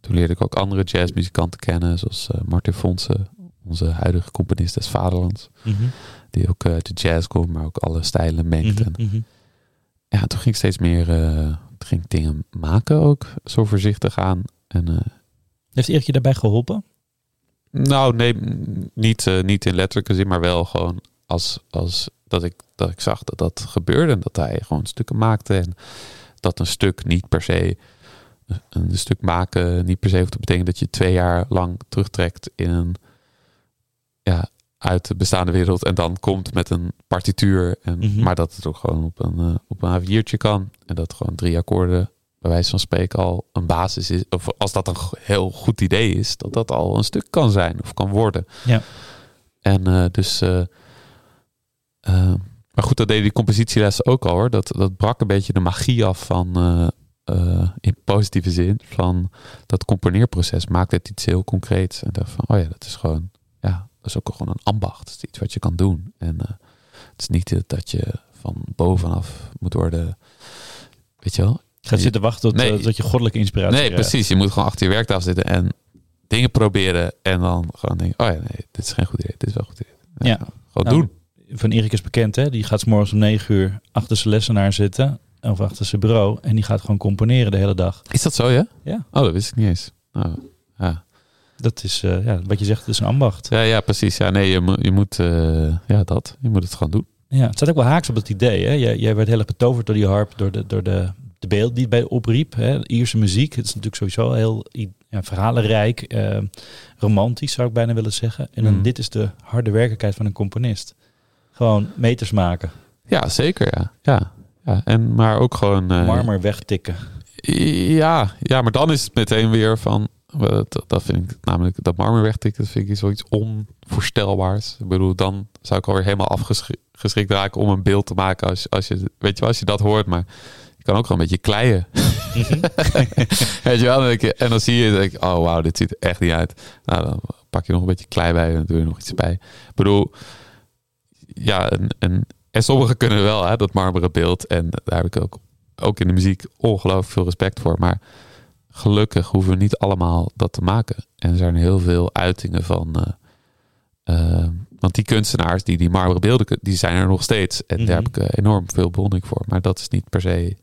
Toen leerde ik ook andere jazzmuzikanten kennen, zoals Martin Fonsen, onze huidige componist des Vaderlands. Mhm, Die ook uit de jazz komt, maar ook alle stijlen mengt. mhm, En, mhm. ja, toen ging ik steeds meer eh, toen ging dingen maken ook, zo voorzichtig aan. En, eh, Heeft Erik je daarbij geholpen? nou, nee, niet, eh, niet in letterlijke zin, maar wel gewoon als, als dat, ik, dat ik zag dat dat gebeurde. En dat hij gewoon stukken maakte. En dat een stuk niet per se, een stuk maken niet per se hoeft te betekenen dat je twee jaar lang terugtrekt in een, ja, uit de bestaande wereld. En dan komt met een partituur. En, Mhm. Maar dat het ook gewoon op een, eh, op een A4'tje kan. En dat gewoon drie akkoorden bij wijze van spreken al een basis is. Of als dat een heel goed idee is, dat dat al een stuk kan zijn of kan worden. Ja. En eh, dus. eh, maar goed, dat deden die compositielessen ook al hoor. Dat, dat brak een beetje de magie af van. in positieve zin van dat componeerproces maakt het iets heel concreets. En dacht van, oh ja, dat is gewoon, ja, is ook gewoon een ambacht. Het is iets wat je kan doen. En eh, het is niet eh, dat je van bovenaf moet worden, weet je wel. Gaat zitten wachten tot, Nee. eh, tot je goddelijke inspiratie Nee, krijgt. precies. Je moet gewoon achter je werktafel zitten en dingen proberen. En dan gewoon denken, oh ja, nee, dit is geen goed idee. Dit is wel goed idee. Ja. Gewoon Nou, doen. Van Erik is bekend, hè? Die gaat 's morgens om 9 uur achter zijn lessenaar zitten. Of achter zijn bureau. En die gaat gewoon componeren de hele dag. Is dat zo, ja? Ja. Oh, dat wist ik niet eens. Oh, ja. Dat is, eh, ja, wat je zegt, het is een ambacht. Ja, ja, precies. Ja, nee, je, moet- je moet, eh, ja, dat. Je moet het gewoon doen. Ja, het staat ook wel haaks op het idee. Hè? Jij, jij werd heel erg betoverd door die harp, door de, door de, de beeld die het bij opriep. Hè? Ierse muziek, het is natuurlijk sowieso heel ja, verhalenrijk, eh, romantisch zou ik bijna willen zeggen. En dan Mhm. dit is de harde werkelijkheid van een componist. Gewoon meters maken, Ja, zeker, ja. Ja, ja. En, maar ook gewoon... eh, marmer wegtikken. Ja, ja, maar dan is het meteen weer van... Dat, dat vind ik namelijk, dat marmer wegtikken, dat vind ik zoiets onvoorstelbaars. Ik bedoel, dan zou ik alweer helemaal afgeschrikt raken om een beeld te maken als, als je, weet je wel, als je dat hoort. Maar je kan ook gewoon een beetje kleien. (laughs) weet je wel, en dan zie je, denk ik, oh wauw, dit ziet er echt niet uit. Nou, dan pak je nog een beetje klei bij en dan doe je nog iets bij. Ik bedoel, ja, en, en, en sommigen kunnen wel, hè, dat marmeren beeld. En daar heb ik ook, ook in de muziek ongelooflijk veel respect voor. Maar gelukkig hoeven we niet allemaal dat te maken. En er zijn heel veel uitingen van. eh, eh, want die kunstenaars die die marmeren beelden, die zijn er nog steeds. En Mhm. daar heb ik eh, enorm veel bewondering voor. Maar dat is niet per se,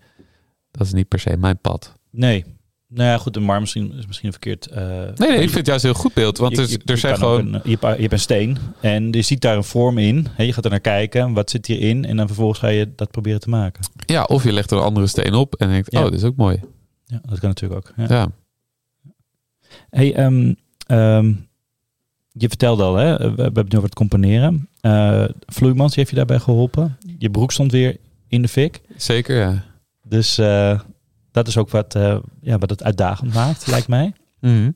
dat is niet per se mijn pad. Nee. Nou ja, goed, de mar misschien, is misschien verkeerd. eh, Nee, nee, ik vind het juist een heel goed beeld. Want Je- er, je- er je zijn gewoon. Een, je, hebt, je hebt een steen en je ziet daar een vorm in. Hè, je gaat er naar kijken, wat zit hierin? En dan vervolgens ga je dat proberen te maken. Ja, of je legt er een andere steen op en denkt, Ja. oh, dit is ook mooi. Ja, dat kan natuurlijk ook. Ja. Ja. Hey, ehm, ehm, je vertelde al, hè, we, hebben het nu over het componeren. Eh Vloeimans heeft je daarbij geholpen. Je broek stond weer in de fik. Zeker, ja. Dus eh, dat is ook wat, eh, ja, wat het uitdagend maakt, (laughs) lijkt mij. Mhm.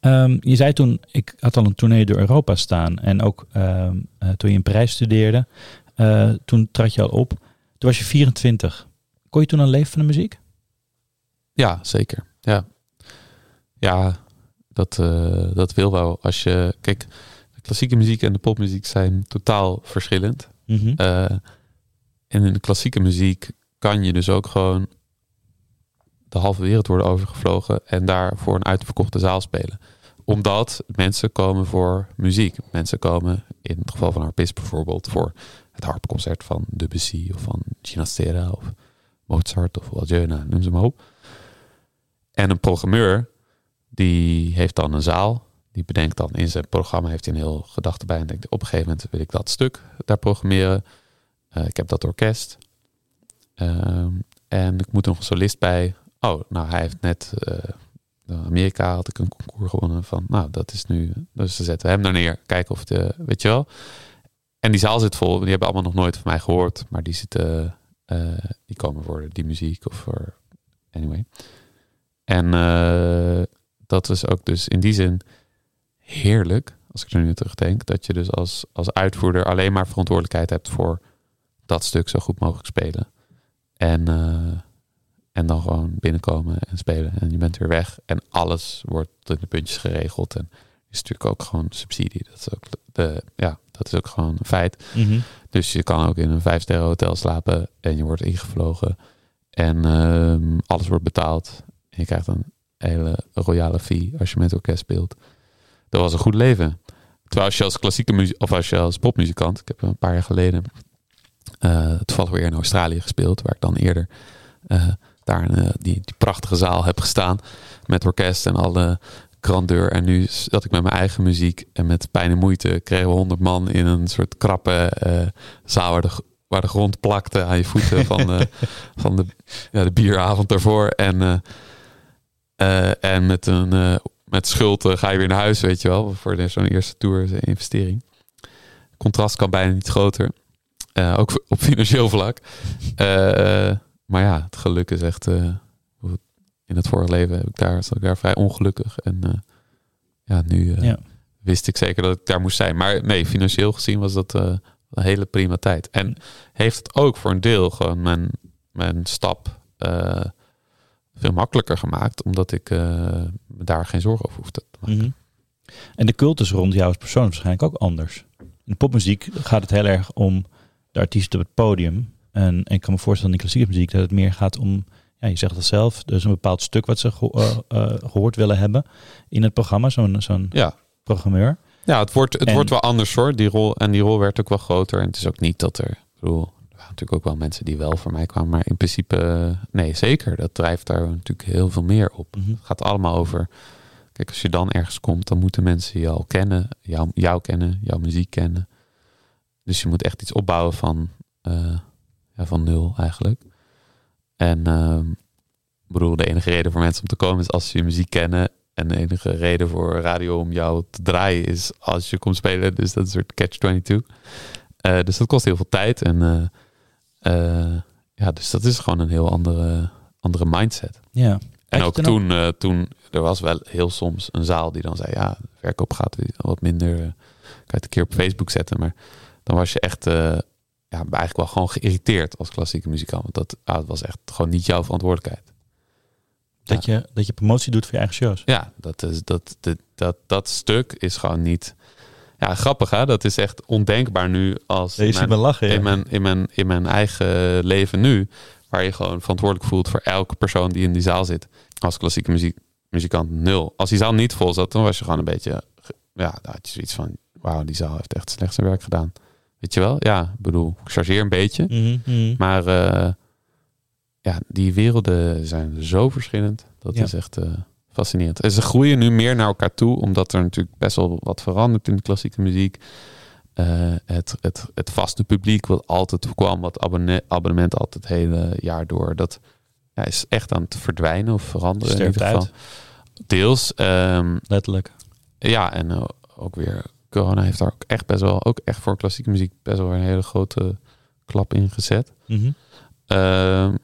Ehm, je zei toen, ik had al een tournee door Europa staan. En ook toen je in Parijs studeerde, toen trad je al op. Toen was je 24. Kon je toen al leven van de muziek? Ja, zeker. Ja, ja dat, eh, dat wil wel. Als je, kijk, de klassieke muziek en de popmuziek zijn totaal verschillend. Mhm. Eh, en in de klassieke muziek kan je dus ook gewoon de halve wereld worden overgevlogen en daar voor een uitverkochte zaal spelen. Omdat mensen komen voor muziek. Mensen komen, in het geval van harpist bijvoorbeeld, voor het harpconcert van Debussy of van Ginastera of Mozart of Waljeuna, noem ze maar op. En een programmeur, die heeft dan een zaal. Die bedenkt dan in zijn programma, heeft hij een heel gedachte bij. En denkt, op een gegeven moment wil ik dat stuk daar programmeren. Eh, ik heb dat orkest. Ehm, en ik moet nog een solist bij. Oh, nou hij heeft net... eh, in Amerika had ik een concours gewonnen van... Nou, dat is nu... Dus ze zetten hem daar neer. Kijken of de... Weet je wel? En die zaal zit vol. Die hebben allemaal nog nooit van mij gehoord. Maar die zitten... eh, die komen voor die muziek of voor... Anyway. En eh, dat is ook dus in die zin heerlijk, als ik er nu aan terugdenk, dat je dus als, als uitvoerder alleen maar verantwoordelijkheid hebt voor dat stuk zo goed mogelijk spelen. En, eh, en dan gewoon binnenkomen en spelen. En je bent weer weg. En alles wordt in de puntjes geregeld. En is natuurlijk ook gewoon subsidie. Dat is ook, de, ja, dat is ook gewoon een feit. Mhm. Dus je kan ook in een vijf sterren hotel slapen en je wordt ingevlogen. En ehm, alles wordt betaald. En je krijgt een hele royale fee als je met orkest speelt. Dat was een goed leven. Terwijl als je als klassieke muziek of als je als popmuzikant, ik heb een paar jaar geleden eh toevallig weer in Australië gespeeld, waar ik dan eerder eh, daar eh, die, die prachtige zaal heb gestaan met orkest en alle grandeur. En nu zat ik met mijn eigen muziek en met pijn en moeite kregen we honderd man in een soort krappe zaal waar de, waar de grond plakte aan je voeten van, de (laughs) van de, ja, de bieravond daarvoor. En, eh, en met een eh, met schuld ga je weer naar huis, weet je wel. Voor zo'n eerste tour investering. Contrast kan bijna niet groter. Eh, ook op financieel vlak. Maar ja, het geluk is echt... in het vorige leven heb ik daar, zat ik daar vrij ongelukkig. En ja, nu Ja. wist ik zeker dat ik daar moest zijn. Maar nee, financieel gezien was dat een hele prima tijd. En heeft het ook voor een deel gewoon mijn, mijn stap veel makkelijker gemaakt. Omdat ik eh, me daar geen zorgen over hoefde te maken. Mhm. En de cultus rond jou als persoon is waarschijnlijk ook anders. In de popmuziek gaat het heel erg om de artiest op het podium. En, en ik kan me voorstellen in de klassieke muziek dat het meer gaat om ja, je zegt het zelf, dus een bepaald stuk wat ze ge- eh, eh, gehoord willen hebben in het programma, zo'n zo'n Ja, programmeur. ja het, wordt, het En- wordt wel anders hoor. Die rol, en die rol werd ook wel groter. En het is ook niet dat er... Ik bedoel, natuurlijk ook wel mensen die wel voor mij kwamen. Maar in principe, eh, nee, zeker. Dat drijft daar natuurlijk heel veel meer op. Mhm. Het gaat allemaal over... Kijk, als je dan ergens komt, dan moeten mensen je al kennen. Jou, jou kennen, jouw muziek kennen. Dus je moet echt iets opbouwen van, eh, ja, van nul eigenlijk. En ehm, ik bedoel, de enige reden voor mensen om te komen is als ze je muziek kennen. En de enige reden voor radio om jou te draaien is als je komt spelen. Dus dat is een soort catch-22. Eh, dus dat kost heel veel tijd. En eh, ja, dus dat is gewoon een heel andere, andere mindset. Ja. En ook toen eh, toen, er was wel heel soms een zaal die dan zei, ja, verkoop gaat wat minder. eh, kan je het een keer op Facebook zetten. Maar dan was je echt, ja, eigenlijk wel gewoon geïrriteerd als klassieke muzikant. Want dat, ah, was echt gewoon niet jouw verantwoordelijkheid. Dat, je, dat je promotie doet voor je eigen shows. Ja, dat, is, dat, dat, dat, dat stuk is gewoon niet... Ja, grappig hè, dat is echt ondenkbaar nu als... Je ziet me lachen. in, mijn, in, mijn, in mijn eigen leven nu, waar je gewoon verantwoordelijk voelt voor elke persoon die in die zaal zit. Als klassieke muziek, muzikant nul. Als die zaal niet vol zat, dan was je gewoon een beetje, ja, dan had je zoiets van, wauw, die zaal heeft echt slecht zijn werk gedaan. Weet je wel? Ja, ik bedoel, ik chargeer een beetje. Mhm, mhm. Maar eh, ja, die werelden zijn zo verschillend. Dat Ja. is echt eh, fascinerend. En ze groeien nu meer naar elkaar toe, omdat er natuurlijk best wel wat verandert in de klassieke muziek. Eh, het, het, het vaste publiek wat altijd kwam, wat abonne abonnement altijd het hele jaar door, dat ja, is echt aan het verdwijnen of veranderen in ieder geval. uit, Deels. ehm, letterlijk. ja, en eh, ook weer corona heeft daar ook echt best wel, ook echt voor klassieke muziek, best wel een hele grote klap in gezet. Ehm,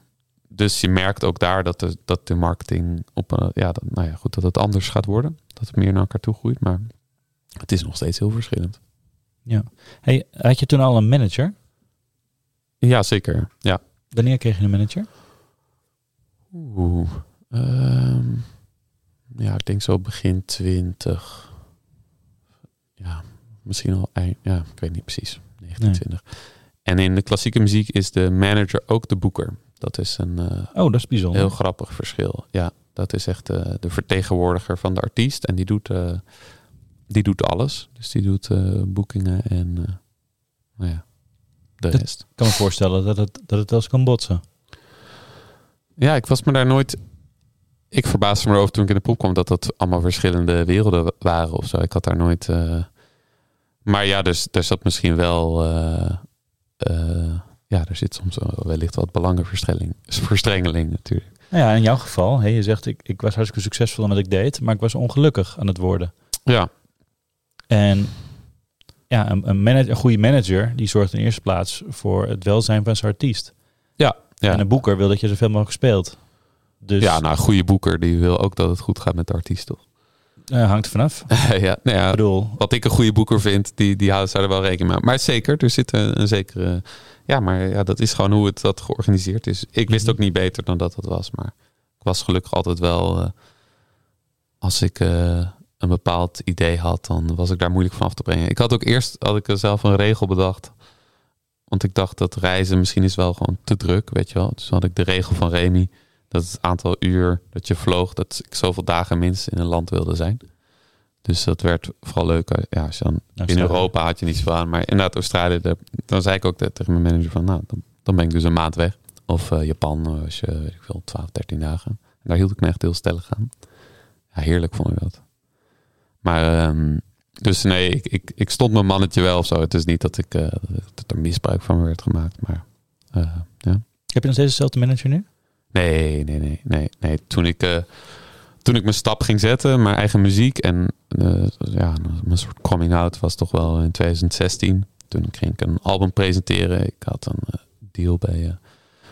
dus je merkt ook daar dat de, dat de marketing op een, ja, dat, nou ja, goed, dat het anders gaat worden. Dat het meer naar elkaar toe groeit. Maar het is nog steeds heel verschillend. Hey, had je toen al een manager? Ja, zeker. Ja. Wanneer kreeg je een manager? Oeh. Ehm, ja, ik denk zo begin 20. Ja, misschien al eind. Ja, ik weet niet precies. 1920. En in de klassieke muziek is de manager ook de boeker. Dat is een eh, Oh, dat is bijzonder. Heel grappig verschil. Ja, dat is echt eh, de vertegenwoordiger van de artiest. En die doet, eh, die doet alles. Dus die doet boekingen en nou ja, de Dat- rest. Ik kan me voorstellen dat het, dat het wel eens kan botsen. Ja, ik was me daar nooit... Ik verbaasde me erover toen ik in de pop kwam... dat dat allemaal verschillende werelden wa- waren of zo. Ik had daar nooit... Maar ja, dus er zat misschien wel... ja, er zit soms wel wellicht wat belangenverstrengeling (laughs) verstrengeling natuurlijk. Nou ja, in jouw geval, hè, je zegt ik, ik was hartstikke succesvol in wat ik deed, maar ik was ongelukkig aan het worden. Ja, En ja, een, een, manager, een goede manager die zorgt in eerste plaats voor het welzijn van zijn artiest. ja. En een boeker wil dat je zoveel mogelijk speelt. Dus Ja, nou, een goede boeker die wil ook dat het goed gaat met de artiest, toch? Eh, hangt er vanaf. (laughs) ja, nou ja, Ik bedoel, wat ik een goede boeker vind, die, die houden zou er wel rekening mee. Maar zeker, er zit een, een zekere. Ja, maar ja, dat is gewoon hoe het dat georganiseerd is. Ik wist Mhm. ook niet beter dan dat het was. Maar ik was gelukkig altijd wel. eh, als ik eh, een bepaald idee had, dan was ik daar moeilijk van af te brengen. Ik had ook eerst had ik zelf een regel bedacht. Want ik dacht dat reizen misschien is wel gewoon te druk, weet je wel. Dus had ik de regel van Remy. Dat het aantal uur dat je vloog, dat ik zoveel dagen minstens in een land wilde zijn. Dus dat werd vooral leuk. eh, Ja, als je dan in Australië. Europa had je niet zoveel aan. Maar inderdaad, Australië, daar- dan zei ik ook te- tegen mijn manager van, nou, dan, dan ben ik dus een maand weg. Of eh, Japan, eh, als je, weet ik veel, 12, 13 dagen. En daar hield ik me echt heel stellig aan. Ja, heerlijk vond ik dat. Maar, ehm, dus nee, ik, ik, ik stond mijn mannetje wel of zo. Het is niet dat, ik, dat er misbruik van werd gemaakt. Maar ja. heb je nog steeds dezelfde manager nu? Nee, nee, nee, nee, nee. Toen ik, eh, toen ik mijn stap ging zetten, mijn eigen muziek en eh, ja, mijn soort coming out was toch wel in 2016. Toen ging ik een album presenteren. Ik had een eh, deal bij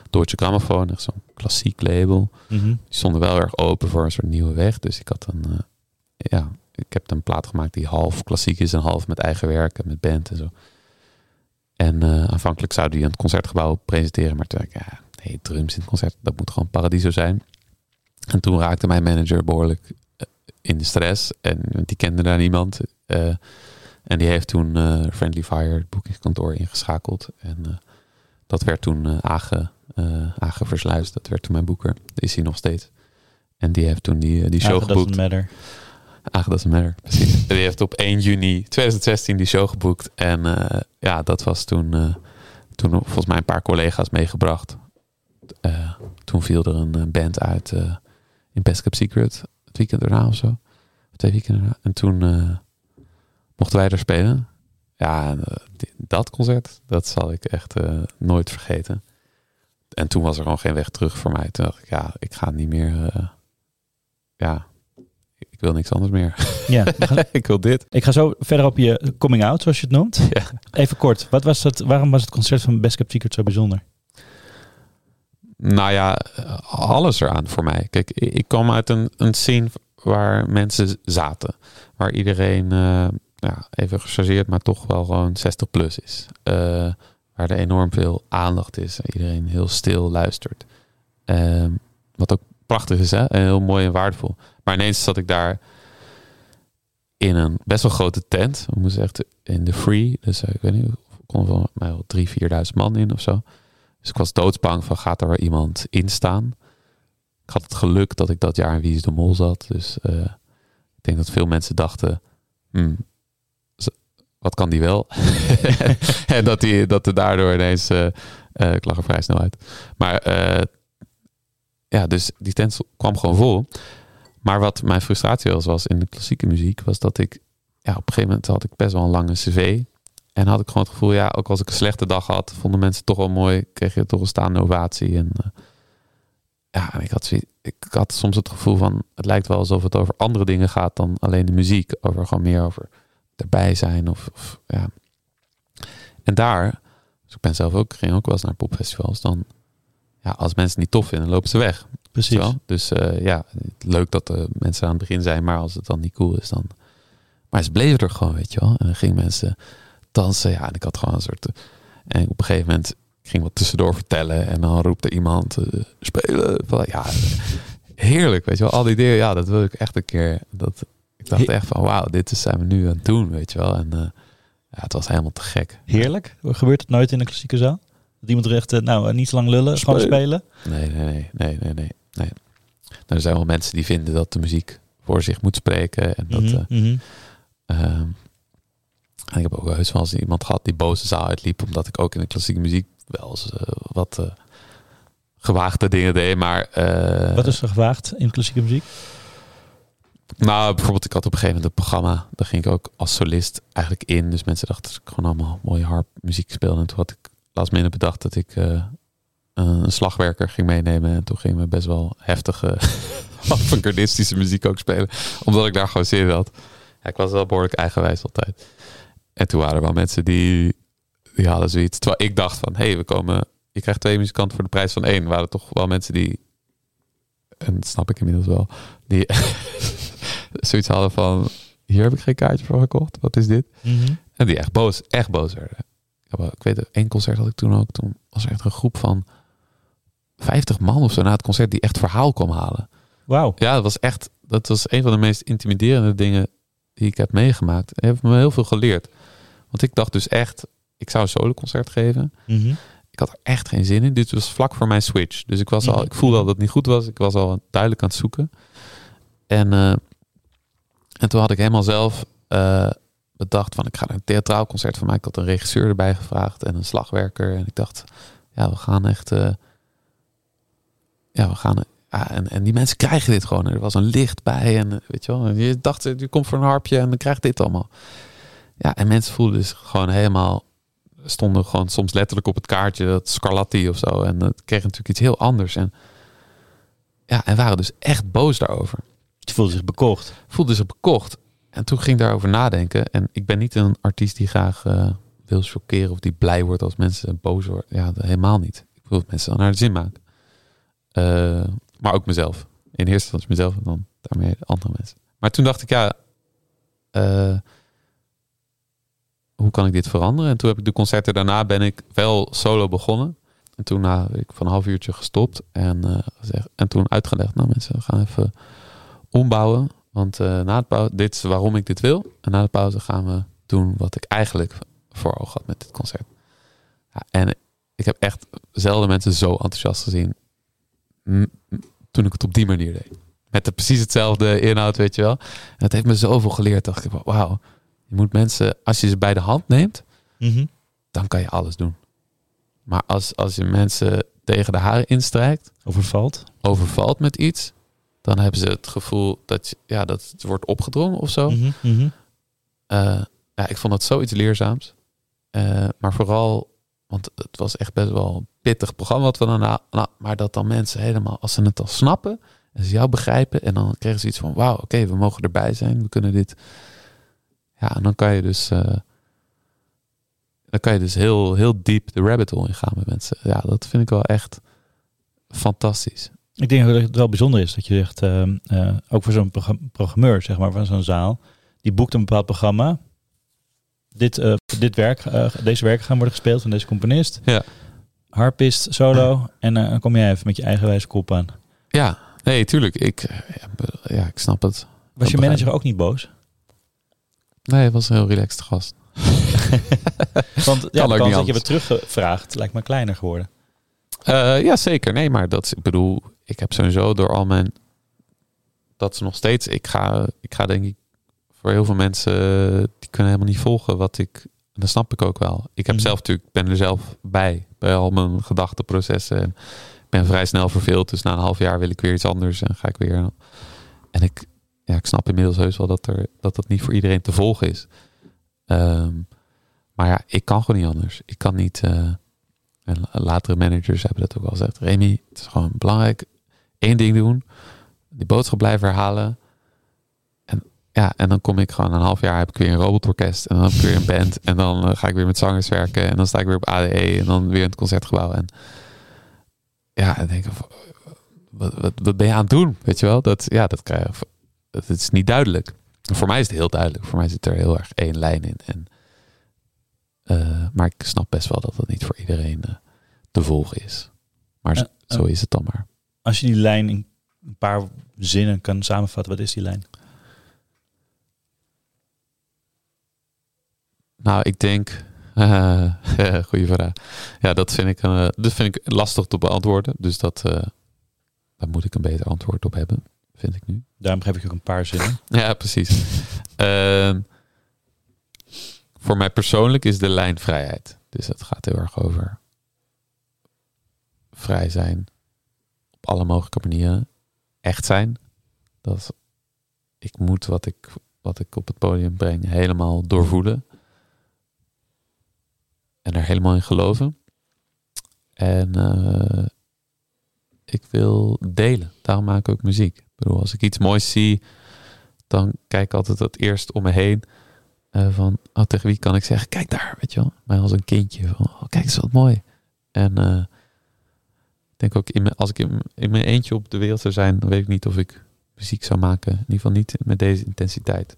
Deutsche Grammophon, echt zo'n klassiek label. Mhm. Die stonden wel erg open voor een soort nieuwe weg. Dus ik had een, ja, ik heb een plaat gemaakt die half klassiek is en half met eigen werk en met band en zo. En aanvankelijk zou die aan het concertgebouw presenteren, maar toen dacht ik, ja, nee, drums in het concert, dat moet gewoon Paradiso zijn. En toen raakte mijn manager behoorlijk eh, in de stress en die kende daar niemand. Eh, en die heeft toen eh, Friendly Fire, het boekingskantoor, ingeschakeld. En dat werd toen Versluis, dat werd toen mijn boeker. Dat is hij nog steeds. En die heeft toen die, die show Age geboekt. doesn't matter. Age doesn't matter, precies. (laughs) die heeft op 1 juni 2016 die show geboekt. En ja, dat was toen, toen volgens mij een paar collega's meegebracht. Toen viel er een band uit in Best Kept Secret. Het weekend erna of zo. Twee weekenden erna. En toen mochten wij er spelen. Ja, dat concert, dat zal ik echt nooit vergeten. En toen was er gewoon geen weg terug voor mij. Toen dacht ik, ja, ik ga niet meer. Ja, ik wil niks anders meer. Ja, gaan, (laughs) ik wil dit. Ik ga zo verder op je coming out, zoals je het noemt. Ja. Even kort, wat was het, waarom was het concert van Best Kept Secret zo bijzonder? Nou ja, alles eraan voor mij. Kijk, ik kwam uit een, een scene waar mensen zaten. Waar iedereen, uh, ja, even gechargeerd, maar toch wel gewoon 60 plus is. Uh, waar er enorm veel aandacht is. Iedereen heel stil luistert. Uh, wat ook prachtig is, hè? Heel mooi en waardevol. Maar ineens zat ik daar in een best wel grote tent. We moesten echt in de free. Dus ik weet niet, er kon wel mij wel drie, vierduizend man in of zo. Dus ik was doodsbang van gaat er iemand in staan. Ik had het geluk dat ik dat jaar in Wie is de Mol zat. Dus uh, ik denk dat veel mensen dachten... Hmm, wat kan die wel? (laughs) en dat, die, dat er daardoor ineens... Uh, ik lag er vrij snel uit. Maar ja, dus die tent kwam gewoon vol. Maar wat mijn frustratie was, was in de klassieke muziek... was dat ik... Ja, op een gegeven moment had ik best wel een lange cv... En had ik gewoon het gevoel, ja, ook als ik een slechte dag had, vonden mensen toch wel mooi. Kreeg je toch een staande ovatie. En uh, ja, ik had, ik had soms het gevoel van, het lijkt wel alsof het over andere dingen gaat dan alleen de muziek. Over gewoon meer over erbij zijn of, of ja. En daar, dus ik ben zelf ook, ging ook wel eens naar popfestivals. Dan, ja, als mensen het niet tof vinden, lopen ze weg. Precies. Zo? Dus uh, ja, leuk dat de mensen aan het begin zijn, maar als het dan niet cool is, dan. Maar ze bleven er gewoon, weet je wel. En dan gingen mensen dansen. Ja, en ik had gewoon een soort. En op een gegeven moment ging wat tussendoor vertellen. En dan roept er iemand uh, spelen. Ja, heerlijk, weet je wel. Al die dingen, ja, dat wil ik echt een keer. Dat, ik dacht echt van, wauw, dit zijn we nu aan het doen, weet je wel. En uh, ja, het was helemaal te gek. Heerlijk. Gebeurt het nooit in een klassieke zaal? Dat iemand er echt, nou, niet lang lullen, spelen. gewoon spelen? Nee, nee, nee, nee, nee, nee. nee. Nou, er zijn wel mensen die vinden dat de muziek voor zich moet spreken. En dat... Mm -hmm, uh, mm -hmm. En ik heb ook wel eens wel eens iemand gehad die boze zaal uitliep, omdat ik ook in de klassieke muziek wel eens uh, wat uh, gewaagde dingen deed. Maar, uh, wat is er gewaagd in klassieke muziek? Nou, bijvoorbeeld, ik had op een gegeven moment een programma, daar ging ik ook als solist eigenlijk in. Dus mensen dachten dat ik gewoon allemaal mooie harp muziek speelde. En toen had ik laatst minder bedacht dat ik een slagwerker ging meenemen. En toen gingen we best wel heftige (laughs) avantgardistische muziek ook spelen. Omdat ik daar gewoon zin in had. Ja, ik was wel behoorlijk eigenwijs altijd. En toen waren er wel mensen die, die hadden zoiets. Terwijl ik dacht van, hé, hey, we komen... Je krijgt twee muzikanten voor de prijs van één. Er waren toch wel mensen die... En dat snap ik inmiddels wel. Die (laughs) zoiets hadden van... Hier heb ik geen kaartje voor gekocht. Wat is dit? Mm -hmm. En die echt boos, echt boos werden. Ik weet, één concert had ik toen ook. Toen was er echt een groep van 50 man of zo na het concert die echt verhaal kwam halen. Wauw. Ja, dat was echt... Dat was een van de meest intimiderende dingen die ik heb meegemaakt. En heeft me heel veel geleerd. Want ik dacht dus echt, ik zou een soloconcert geven. Mm -hmm. Ik had er echt geen zin in. Dit was vlak voor mijn switch. Dus ik was al, ik voelde al dat het niet goed was. Ik was al duidelijk aan het zoeken. En, uh, en toen had ik helemaal zelf uh, bedacht van ik ga een theatraal concert van maken. Ik had een regisseur erbij gevraagd en een slagwerker. En ik dacht, ja, we gaan echt. Uh, ja, we gaan. Ja, en, en die mensen krijgen dit gewoon. Er was een licht bij en weet je wel. Je dacht, je komt voor een harpje en dan krijgt dit allemaal. Ja, en mensen voelden dus gewoon helemaal stonden gewoon soms letterlijk op het kaartje dat Scarlatti of zo. En dat kreeg natuurlijk iets heel anders. En ja, en waren dus echt boos daarover. Je voelde zich bekocht. Voelde zich bekocht. En toen ging ik daarover nadenken. En ik ben niet een artiest die graag uh, wil chockeren of die blij wordt als mensen boos worden. Ja, helemaal niet. Ik wil dat mensen dan naar de zin maken. Uh, maar ook mezelf. In eerste instantie mezelf en dan daarmee andere mensen. Maar toen dacht ik, ja, uh, hoe kan ik dit veranderen? En toen heb ik de concerten daarna ben ik wel solo begonnen. En toen na ik van een half uurtje gestopt en, uh, gezegd, en toen uitgelegd, nou mensen, we gaan even ombouwen. Want uh, na het pauze, dit is waarom ik dit wil. En na de pauze gaan we doen wat ik eigenlijk voor ogen had met dit concert. Ja, en ik heb echt zelden mensen zo enthousiast gezien. Toen ik het op die manier deed. Met de, precies hetzelfde inhoud, weet je wel. En dat heeft me zoveel geleerd. Dacht ik, wauw. Je moet mensen, als je ze bij de hand neemt, Mhm. dan kan je alles doen. Maar als, als je mensen tegen de haren instrijkt, Overvalt. overvalt met iets, dan hebben ze het gevoel dat, je, ja, dat het wordt opgedrongen of zo. Mhm, mhm. Eh, ja, ik vond dat zoiets leerzaams. Eh, maar vooral, want het was echt best wel een pittig programma wat we dan na- maar dat dan mensen helemaal, als ze het al snappen en ze jou begrijpen en dan kregen ze iets van, wauw, oké, we mogen erbij zijn, we kunnen dit. Ja, en dan kan je dus, eh, dan kan je dus heel, heel diep de rabbit hole ingaan met mensen. Ja, dat vind ik wel echt fantastisch. Ik denk dat het wel bijzonder is dat je zegt, ehm, eh, ook voor zo'n program- programmeur, zeg maar, van zo'n zaal, die boekt een bepaald programma. Dit, eh, dit werk, deze werken gaan worden gespeeld van deze componist. Ja. Harpist, solo. En dan kom jij even met je eigenwijze kop aan. Ja, nee, tuurlijk. Ik, ja, ik snap het. Was je begrijp manager ook niet boos? Nee, het was een heel relaxed gast. (laughs) Want ja, de kans dat je hebt teruggevraagd lijkt me kleiner geworden. Eh, ja, zeker. Nee, maar dat, ik bedoel, ik heb sowieso door al mijn. Dat is nog steeds. Ik ga, ik ga denk ik voor heel veel mensen. eh, die kunnen helemaal niet volgen wat ik. en Dat snap ik ook wel. Ik heb Mhm. zelf natuurlijk, ben er zelf bij. Bij al mijn gedachteprocessen. En ik ben vrij snel verveeld. Dus na een half jaar wil ik weer iets anders. En ga ik weer. En ik, ja, ik snap inmiddels heus wel dat, er, dat dat niet voor iedereen te volgen is. Ehm, maar ja, ik kan gewoon niet anders. Ik kan niet. eh, en latere managers hebben dat ook wel gezegd. Remy, het is gewoon belangrijk. één ding doen. Die boodschap blijven herhalen. En ja, en dan kom ik gewoon een half jaar heb ik weer een robotorkest. En dan heb ik weer een band. En dan eh, ga ik weer met zangers werken. En dan sta ik weer op ADE. En dan weer in het concertgebouw. En ja, dan denk ik, wat, wat, wat ben je aan het doen? Weet je wel? Dat, ja, dat krijg je. Het is niet duidelijk. Voor mij is het heel duidelijk. Voor mij zit er heel erg één lijn in. En, eh, maar ik snap best wel dat dat niet voor iedereen eh, te volgen is. Maar zo, Eh, zo is het dan maar. Als je die lijn in een paar zinnen kan samenvatten, wat is die lijn? Nou, ik denk. (laughs) goeie vraag. Ja, dat vind, ik, dat vind ik lastig te beantwoorden. Dus dat, daar moet ik een beter antwoord op hebben, vind ik nu. Daarom geef ik ook een paar zinnen. (laughs) Ja, precies. Ehm, voor mij persoonlijk is de lijn vrijheid. Dus dat gaat heel erg over vrij zijn op alle mogelijke manieren. Echt zijn. Dat ik moet wat ik, wat ik op het podium breng helemaal doorvoelen. En er helemaal in geloven. En eh, ik wil delen. Daarom maak ik ook muziek. Bedoel, als ik iets moois zie, dan kijk ik altijd het eerst om me heen. eh, van, oh, tegen wie kan ik zeggen, kijk daar, weet je wel. Mij als een kindje. Van, oh, kijk eens wat mooi. En eh, ik denk ook, in mijn, als ik in, mijn- in mijn eentje op de wereld zou zijn, dan weet ik niet of ik muziek zou maken. In ieder geval niet met deze intensiteit.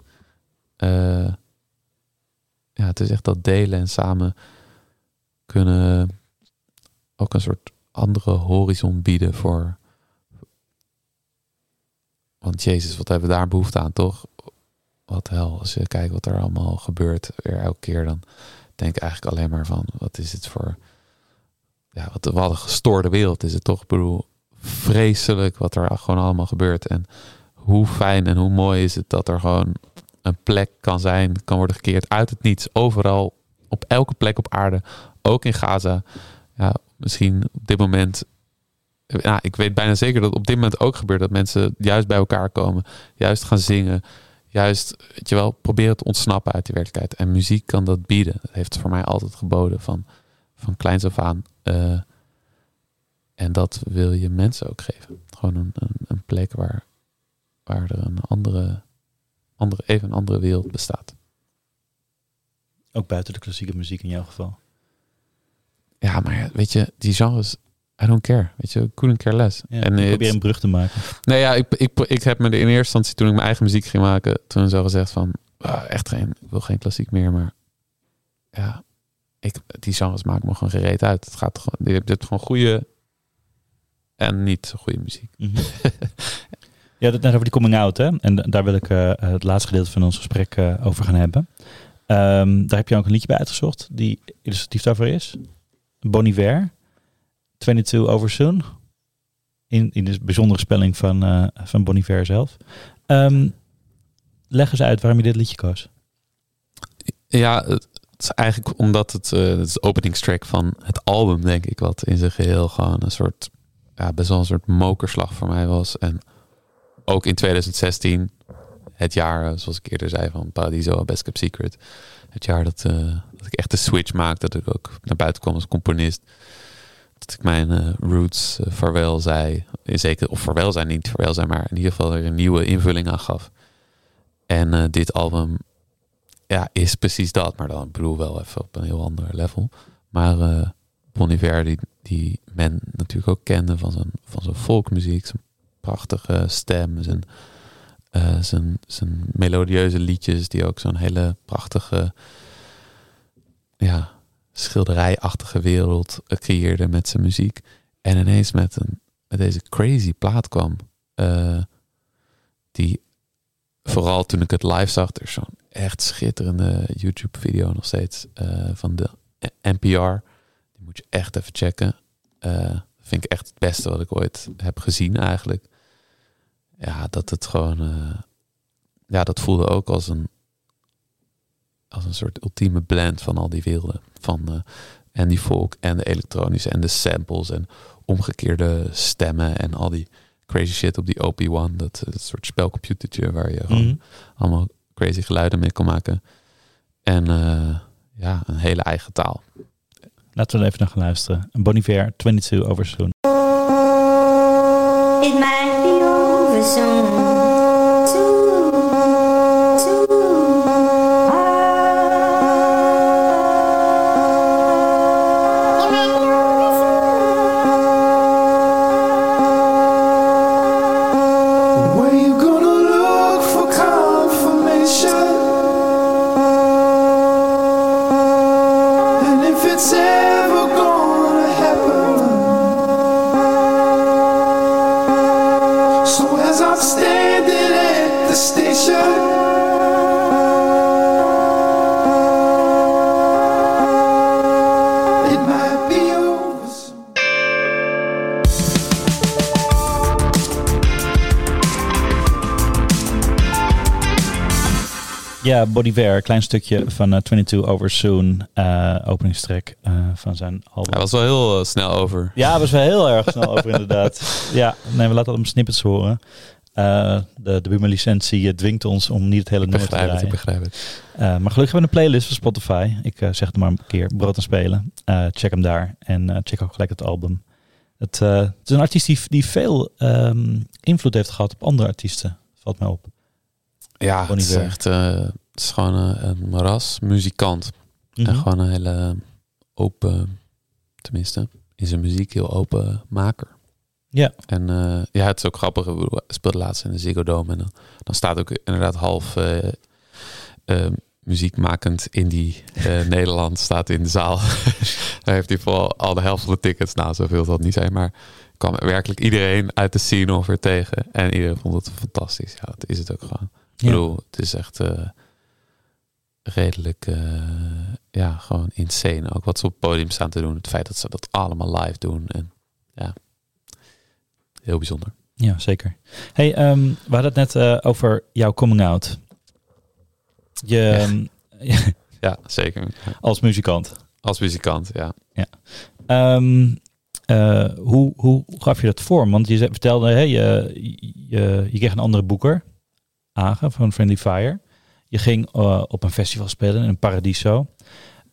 Eh, ja, het is echt dat delen en samen kunnen ook een soort andere horizon bieden voor. Want Jezus, wat hebben we daar behoefte aan, toch? Wat hel, als je kijkt wat er allemaal gebeurt, weer elke keer, dan denk ik eigenlijk alleen maar van, wat is het voor, ja, wat, wat een gestoorde wereld is het toch? Ik bedoel, vreselijk wat er gewoon allemaal gebeurt. En hoe fijn en hoe mooi is het dat er gewoon een plek kan zijn, kan worden gekeerd uit het niets, overal, op elke plek op aarde, ook in Gaza. Ja, misschien op dit moment. Ja, ik weet bijna zeker dat op dit moment ook gebeurt dat mensen juist bij elkaar komen, juist gaan zingen, juist, weet je wel, proberen te ontsnappen uit die werkelijkheid. En muziek kan dat bieden. Dat heeft voor mij altijd geboden van, van kleins af aan. Eh, en dat wil je mensen ook geven. Gewoon een, een, een plek waar, waar er een andere, andere, even een andere wereld bestaat. Ook buiten de klassieke muziek in jouw geval. Ja, maar weet je, die genres, I don't care. Weet je, couldn't care less. Ja, en ik het- probeer een brug te maken. Nee, ja, ik, ik, ik heb me in eerste instantie, toen ik mijn eigen muziek ging maken, toen zo gezegd van, ah, echt geen, ik wil geen klassiek meer, maar ja, ik, die genres maken me gewoon gereed uit. Het gaat gewoon, je hebt- gewoon goede en niet zo goede muziek. Mhm. (laughs) ja, dat net over die coming out, hè? En da- daar wil ik eh, het laatste gedeelte van ons gesprek eh, over gaan hebben. Ehm, daar heb je ook een liedje bij uitgezocht die illustratief daarvoor is. Bon Iver, 22 Over Soon. In, in de bijzondere spelling van, eh van Bon Iver zelf. Ehm, leg eens uit waarom je dit liedje koos. Ja, het is eigenlijk omdat het, eh, het is de openingstrack van het album, denk ik, wat in zijn geheel gewoon een soort, ja, best wel een soort mokerslag voor mij was. En ook in 2016, het jaar, eh, zoals ik eerder zei, van Paradiso, Best Kept Secret. Het jaar dat, dat ik echt de switch maakte, dat ik ook naar buiten kwam als componist. Dat ik mijn eh, roots uh, vaarwel. Zeker, of vaarwel zijn, niet vaarwel zijn, maar in ieder geval er een nieuwe invulling aan gaf. En eh, dit album ja, is precies dat. Maar dan bedoel wel even op een heel ander level. Maar uh, die, die men natuurlijk ook kende van zijn, van zijn folkmuziek. Zijn prachtige stem. Zijn, zijn, zijn melodieuze liedjes. Die ook zo'n hele prachtige... Ja, schilderijachtige wereld creëerde met zijn muziek. En ineens met, een, met deze crazy plaat kwam. Uh, die vooral toen ik het live zag, er is zo'n echt schitterende YouTube video nog steeds uh, van de NPR. Die moet je echt even checken. Uh, vind ik echt het beste wat ik ooit heb gezien eigenlijk. Ja, dat het gewoon... Ja, dat voelde ook als een als een soort ultieme blend van al die werelden. Van en die folk en de elektronische en de samples en omgekeerde stemmen en al die crazy shit op die OP1. Dat, dat soort spelcomputertje waar je gewoon mm. allemaal crazy geluiden mee kan maken. En uh, ja, een hele eigen taal. Laten we er even naar gaan luisteren. Bon Iver, 22 over soon. It might be over soon. Ja, Bodiver, klein stukje van uh, 22 Over Soon, uh, openingstrek uh, van zijn album. Hij was wel heel snel over. Ja, was wel heel erg snel over inderdaad. (laughs) Ja, nee, we laten hem snippets horen. De de licentie dwingt ons om niet het hele nummer te draaien. Ik begrijp het. Maar gelukkig hebben we een playlist van Spotify. Ik zeg het maar een keer, Brood en Spelen. Check hem daar en check ook gelijk het album. Het, het is een artiest die, die veel um, invloed heeft gehad op andere artiesten. Valt mij op. Ja, het is echt het is gewoon een, moras, muzikant. Mm -hmm. En gewoon een hele open, tenminste, in zijn muziek heel open maker. Ja. En uh, ja, het is ook grappig. Ik speelde laatst in de Ziggo Dome. En dan, dan staat ook inderdaad half uh, uh, muziekmakend in die (laughs) Nederland staat in de zaal. (laughs) Daar heeft hij vooral al de helft van de tickets. Nou, zoveel zal het niet zijn. Maar kwam werkelijk iedereen uit de scene ongeveer tegen. En iedereen vond het fantastisch. Ja, dat is het ook gewoon. Ik bedoel, het is echt redelijk, ja, gewoon insane. Ook wat ze op het podium staan te doen. Het feit dat ze dat allemaal live doen. En ja, heel bijzonder. Ja, zeker. Hey, um, we hadden het net uh, over jouw coming out. Je, ja. (laughs) ja, zeker. Als muzikant. Als muzikant, ja. ja. Um, uh, hoe, hoe gaf je dat vorm? Want je vertelde, hè, je, je, je kreeg een andere boeker, Agen van Friendly Fire. Je ging uh, op een festival spelen in een Paradiso.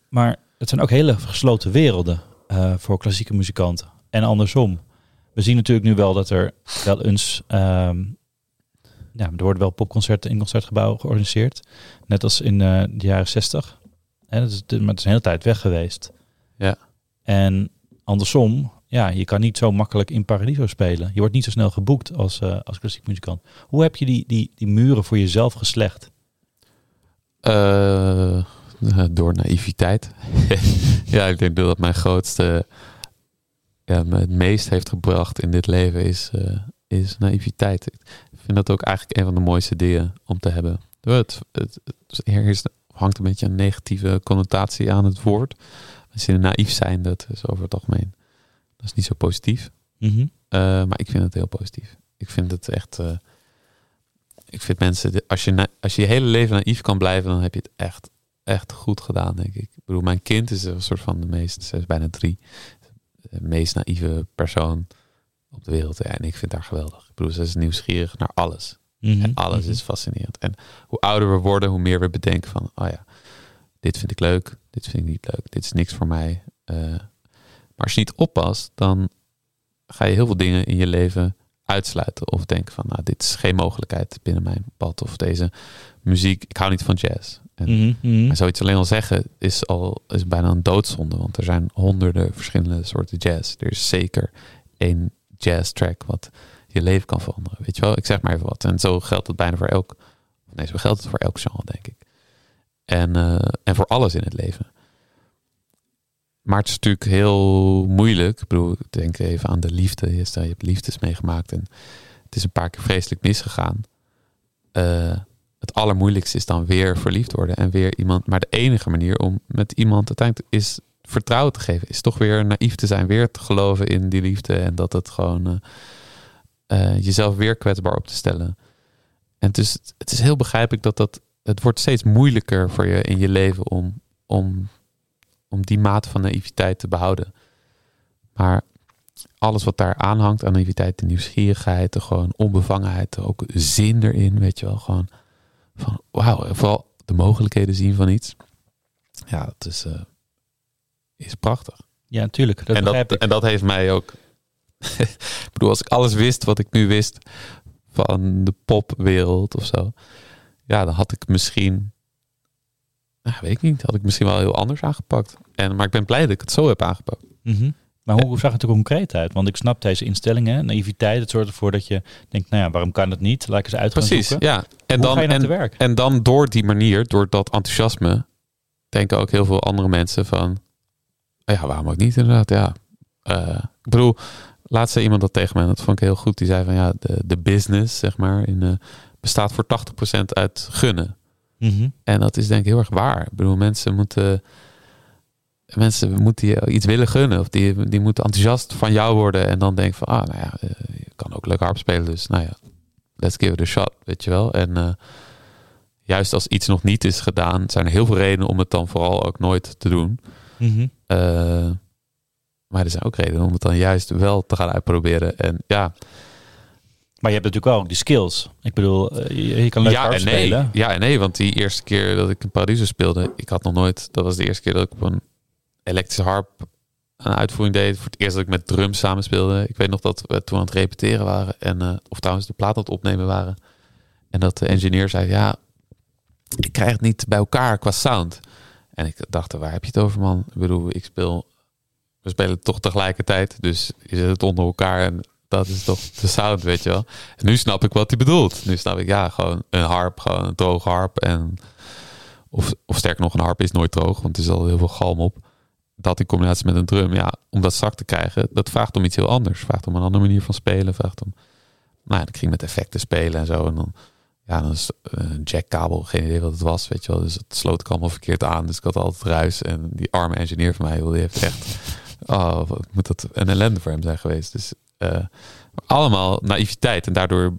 Maar het zijn ook hele gesloten werelden voor klassieke muzikanten. En andersom we zien natuurlijk nu wel dat er wel eens. Um, ja, er worden wel popconcerten in concertgebouwen georganiseerd. Net als in uh, de jaren zestig. Dat is, maar het is een hele tijd weg geweest. Ja. En andersom, ja, je kan niet zo makkelijk in Paradiso spelen. Je wordt niet zo snel geboekt als, uh, als klassiek muzikant. Hoe heb je die, die, die muren voor jezelf geslecht? Uh, door naïviteit. (laughs) ja, ik denk dat mijn grootste ja, het meest heeft gebracht in dit leven is, is naïviteit. Ik vind dat ook eigenlijk een van de mooiste dingen om te hebben. Het, het, het, hangt een beetje een negatieve connotatie aan het woord. Mensen naïef zijn, dat is over het algemeen. Dat is niet zo positief. Mhm. Eh, maar ik vind het heel positief. Ik vind het echt. eh, ik vind mensen, als je, als je je hele leven naïef kan blijven, dan heb je het echt, echt goed gedaan, denk ik. Ik bedoel, mijn kind is een soort van de meest, ze is bijna drie, de meest naïeve persoon op de wereld. En ik vind haar geweldig. Ik bedoel, ze is nieuwsgierig naar alles. Mhm. En alles Mhm. is fascinerend. En hoe ouder we worden, hoe meer we bedenken van, oh ja, dit vind ik leuk, dit vind ik niet leuk, dit is niks voor mij. Eh, maar als je niet oppast, dan ga je heel veel dingen in je leven uitsluiten. Of denken van, nou, dit is geen mogelijkheid binnen mijn pad. Of deze muziek, ik hou niet van jazz. En maar zoiets alleen al zeggen is al is bijna een doodzonde. Want er zijn honderden verschillende soorten jazz. Er is zeker één jazz track wat je leven kan veranderen. Weet je wel, ik zeg maar even wat. En zo geldt het bijna voor elk. Nee, zo geldt het voor elk genre, denk ik. En, eh, en voor alles in het leven. Maar het is natuurlijk heel moeilijk. Ik bedoel, ik denk even aan de liefde. Je, hebt liefdes meegemaakt en het is een paar keer vreselijk misgegaan. Eh, het allermoeilijkste is dan weer verliefd worden en weer iemand. Maar de enige manier om met iemand uiteindelijk is vertrouwen te geven, is toch weer naïef te zijn, weer te geloven in die liefde en dat het gewoon eh, eh, jezelf weer kwetsbaar op te stellen. En is, het is heel begrijpelijk dat dat. Het wordt steeds moeilijker voor je in je leven om, om, om die mate van naïviteit te behouden. Maar alles wat daar aanhangt aan naïviteit, de nieuwsgierigheid, de gewoon onbevangenheid, ook zin erin, weet je wel, gewoon van wauw, vooral de mogelijkheden zien van iets. Ja, dat is, eh, is prachtig. Ja, natuurlijk. Dat en, dat, ik. en dat heeft mij ook. (laughs) ik bedoel, als ik alles wist wat ik nu wist van de popwereld of zo, ja, dan had ik misschien, nou, weet ik niet, had ik misschien wel heel anders aangepakt. En, maar ik ben blij dat ik het zo heb aangepakt. Mhm. Maar hoe zag het er concreet uit? Want ik snap deze instellingen, naïviteit, het zorgt ervoor dat je denkt, nou ja, waarom kan het niet? Laat ik eens uit gaan Precies, zoeken. ja. En Hoe dan, ga je dan en, te werk? En dan door die manier, door dat enthousiasme, denken ook heel veel andere mensen van, "Oh ja, waarom ook niet inderdaad? Ja, Eh, ik bedoel, laatst zei iemand dat tegen mij, en dat vond ik heel goed. Die zei van, ja, de, de business, zeg maar, in, eh, bestaat voor 80% uit gunnen. Mhm. En dat is denk ik heel erg waar. Ik bedoel, mensen moeten, mensen moeten je iets willen gunnen. Of die, die moeten enthousiast van jou worden. En dan denk van, ah, nou ja, eh, je kan ook leuk harp spelen. Dus nou ja, let's give it a shot, weet je wel. En eh, juist als iets nog niet is gedaan, zijn er heel veel redenen om het dan vooral ook nooit te doen. Mhm. Eh, maar er zijn ook redenen om het dan juist wel te gaan uitproberen. En ja, Maar je hebt natuurlijk wel ook die skills. Ik bedoel, eh, je, je kan leuk ja en nee. spelen. Ja en nee, want die eerste keer dat ik in Paradiso speelde, ik had nog nooit, dat was de eerste keer dat ik op een elektrische harp een uitvoering deed. Voor het eerst dat ik met drums samen speelde. Ik weet nog dat we toen aan het repeteren waren en eh, of trouwens de plaat aan het opnemen waren. En dat de engineer zei, ja, ik krijg het niet bij elkaar qua sound. En ik dacht, waar heb je het over man? Ik bedoel, ik speel, we spelen toch tegelijkertijd, dus je zet het onder elkaar en dat is toch de sound, weet je wel. En nu snap ik wat hij bedoelt. Nu snap ik, ja, gewoon een harp, gewoon een droge harp. En, of, of sterker nog, een harp is nooit droog, want er is al heel veel galm op. Dat in combinatie met een drum, ja, om dat strak te krijgen, dat vraagt om iets heel anders. Vraagt om een andere manier van spelen. Vraagt om, nou ik ging met effecten spelen en zo. En dan, ja, dan is eh, een jackkabel, geen idee wat het was, weet je wel. Dus het sloot ik allemaal verkeerd aan. Dus ik had altijd ruis. En die arme engineer van mij, die heeft echt, oh, moet dat een ellende voor hem zijn geweest. Dus allemaal naïviteit. En daardoor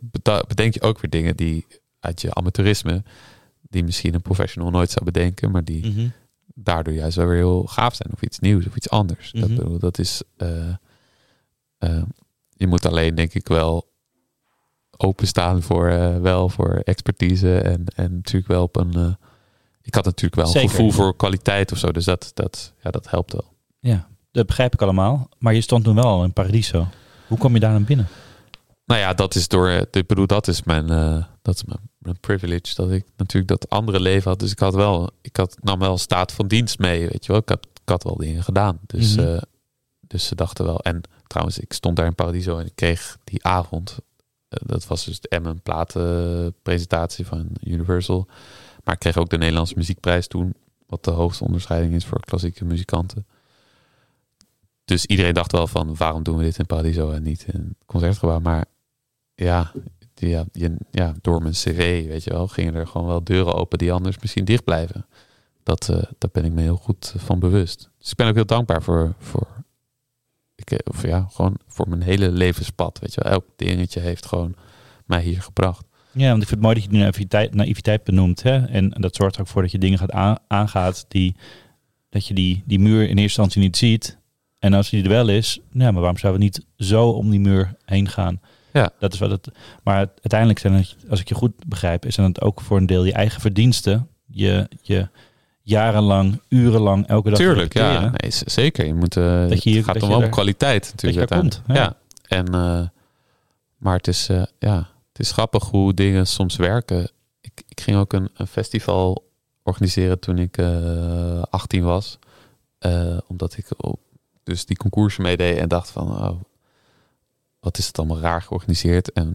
bedenk je ook weer dingen die uit je amateurisme, die misschien een professional nooit zou bedenken, maar die Mhm. daardoor juist wel weer heel gaaf zijn. Of iets nieuws of iets anders. Dat, Mhm. bedoel, dat is. eh, eh, je moet alleen, denk ik, wel openstaan voor, eh, wel voor expertise. En, en natuurlijk wel op een. eh, ik had natuurlijk wel een gevoel voor kwaliteit of zo. Dus dat, dat, ja, dat helpt wel. Ja, dat begrijp ik allemaal. Maar je stond toen wel al in Paradiso. Hoe kom je daar naar binnen? Nou ja, dat is door. eh, Ik bedoel, dat is mijn, eh, dat is mijn, mijn privilege. Dat ik natuurlijk dat andere leven had. Dus ik had wel, ik had nam wel staat van dienst mee. Weet je wel, ik had, ik had wel dingen gedaan. Dus, Mhm. eh, dus ze dachten wel. En trouwens, ik stond daar in Paradiso en ik kreeg die avond. dat was dus de Emmen platenpresentatie van Universal. Maar ik kreeg ook de Nederlandse muziekprijs toen. Wat de hoogste onderscheiding is voor klassieke muzikanten. Dus iedereen dacht wel van waarom doen we dit in Paradiso en niet in het concertgebouw. Maar ja, ja, ja, door mijn cv, weet je wel, gingen er gewoon wel deuren open die anders misschien dicht blijven. dat, eh, daar ben ik me heel goed van bewust. Dus ik ben ook heel dankbaar voor, voor, ik, eh, of ja, gewoon voor mijn hele levenspad. Weet je wel, elk dingetje heeft gewoon mij hier gebracht. Ja, want ik vind het mooi dat je die naïviteit, naïviteit benoemt. Hè? En dat zorgt er ook voor dat je dingen gaat aan, aangaat die, dat je die, die muur in eerste instantie niet ziet. En als die er wel is, nou, maar waarom zouden we niet zo om die muur heen gaan? Ja. Dat is wat het. Maar uiteindelijk zijn het, als ik je goed begrijp, is het ook voor een deel je eigen verdiensten. Je, je jarenlang, urenlang, elke dag Tuurlijk, ja. Nee, zeker. Je moet, eh, Dat je hier- het gaat dat om je wel om kwaliteit dat je natuurlijk komt. uiteindelijk. Ja. Ja. En, eh, maar het is, eh, ja, het is grappig hoe dingen soms werken. Ik, ik ging ook een, een festival organiseren toen ik eh 18 was. Omdat ik op, dus die concoursen meedeed en dacht van... Oh, wat is het allemaal raar georganiseerd. En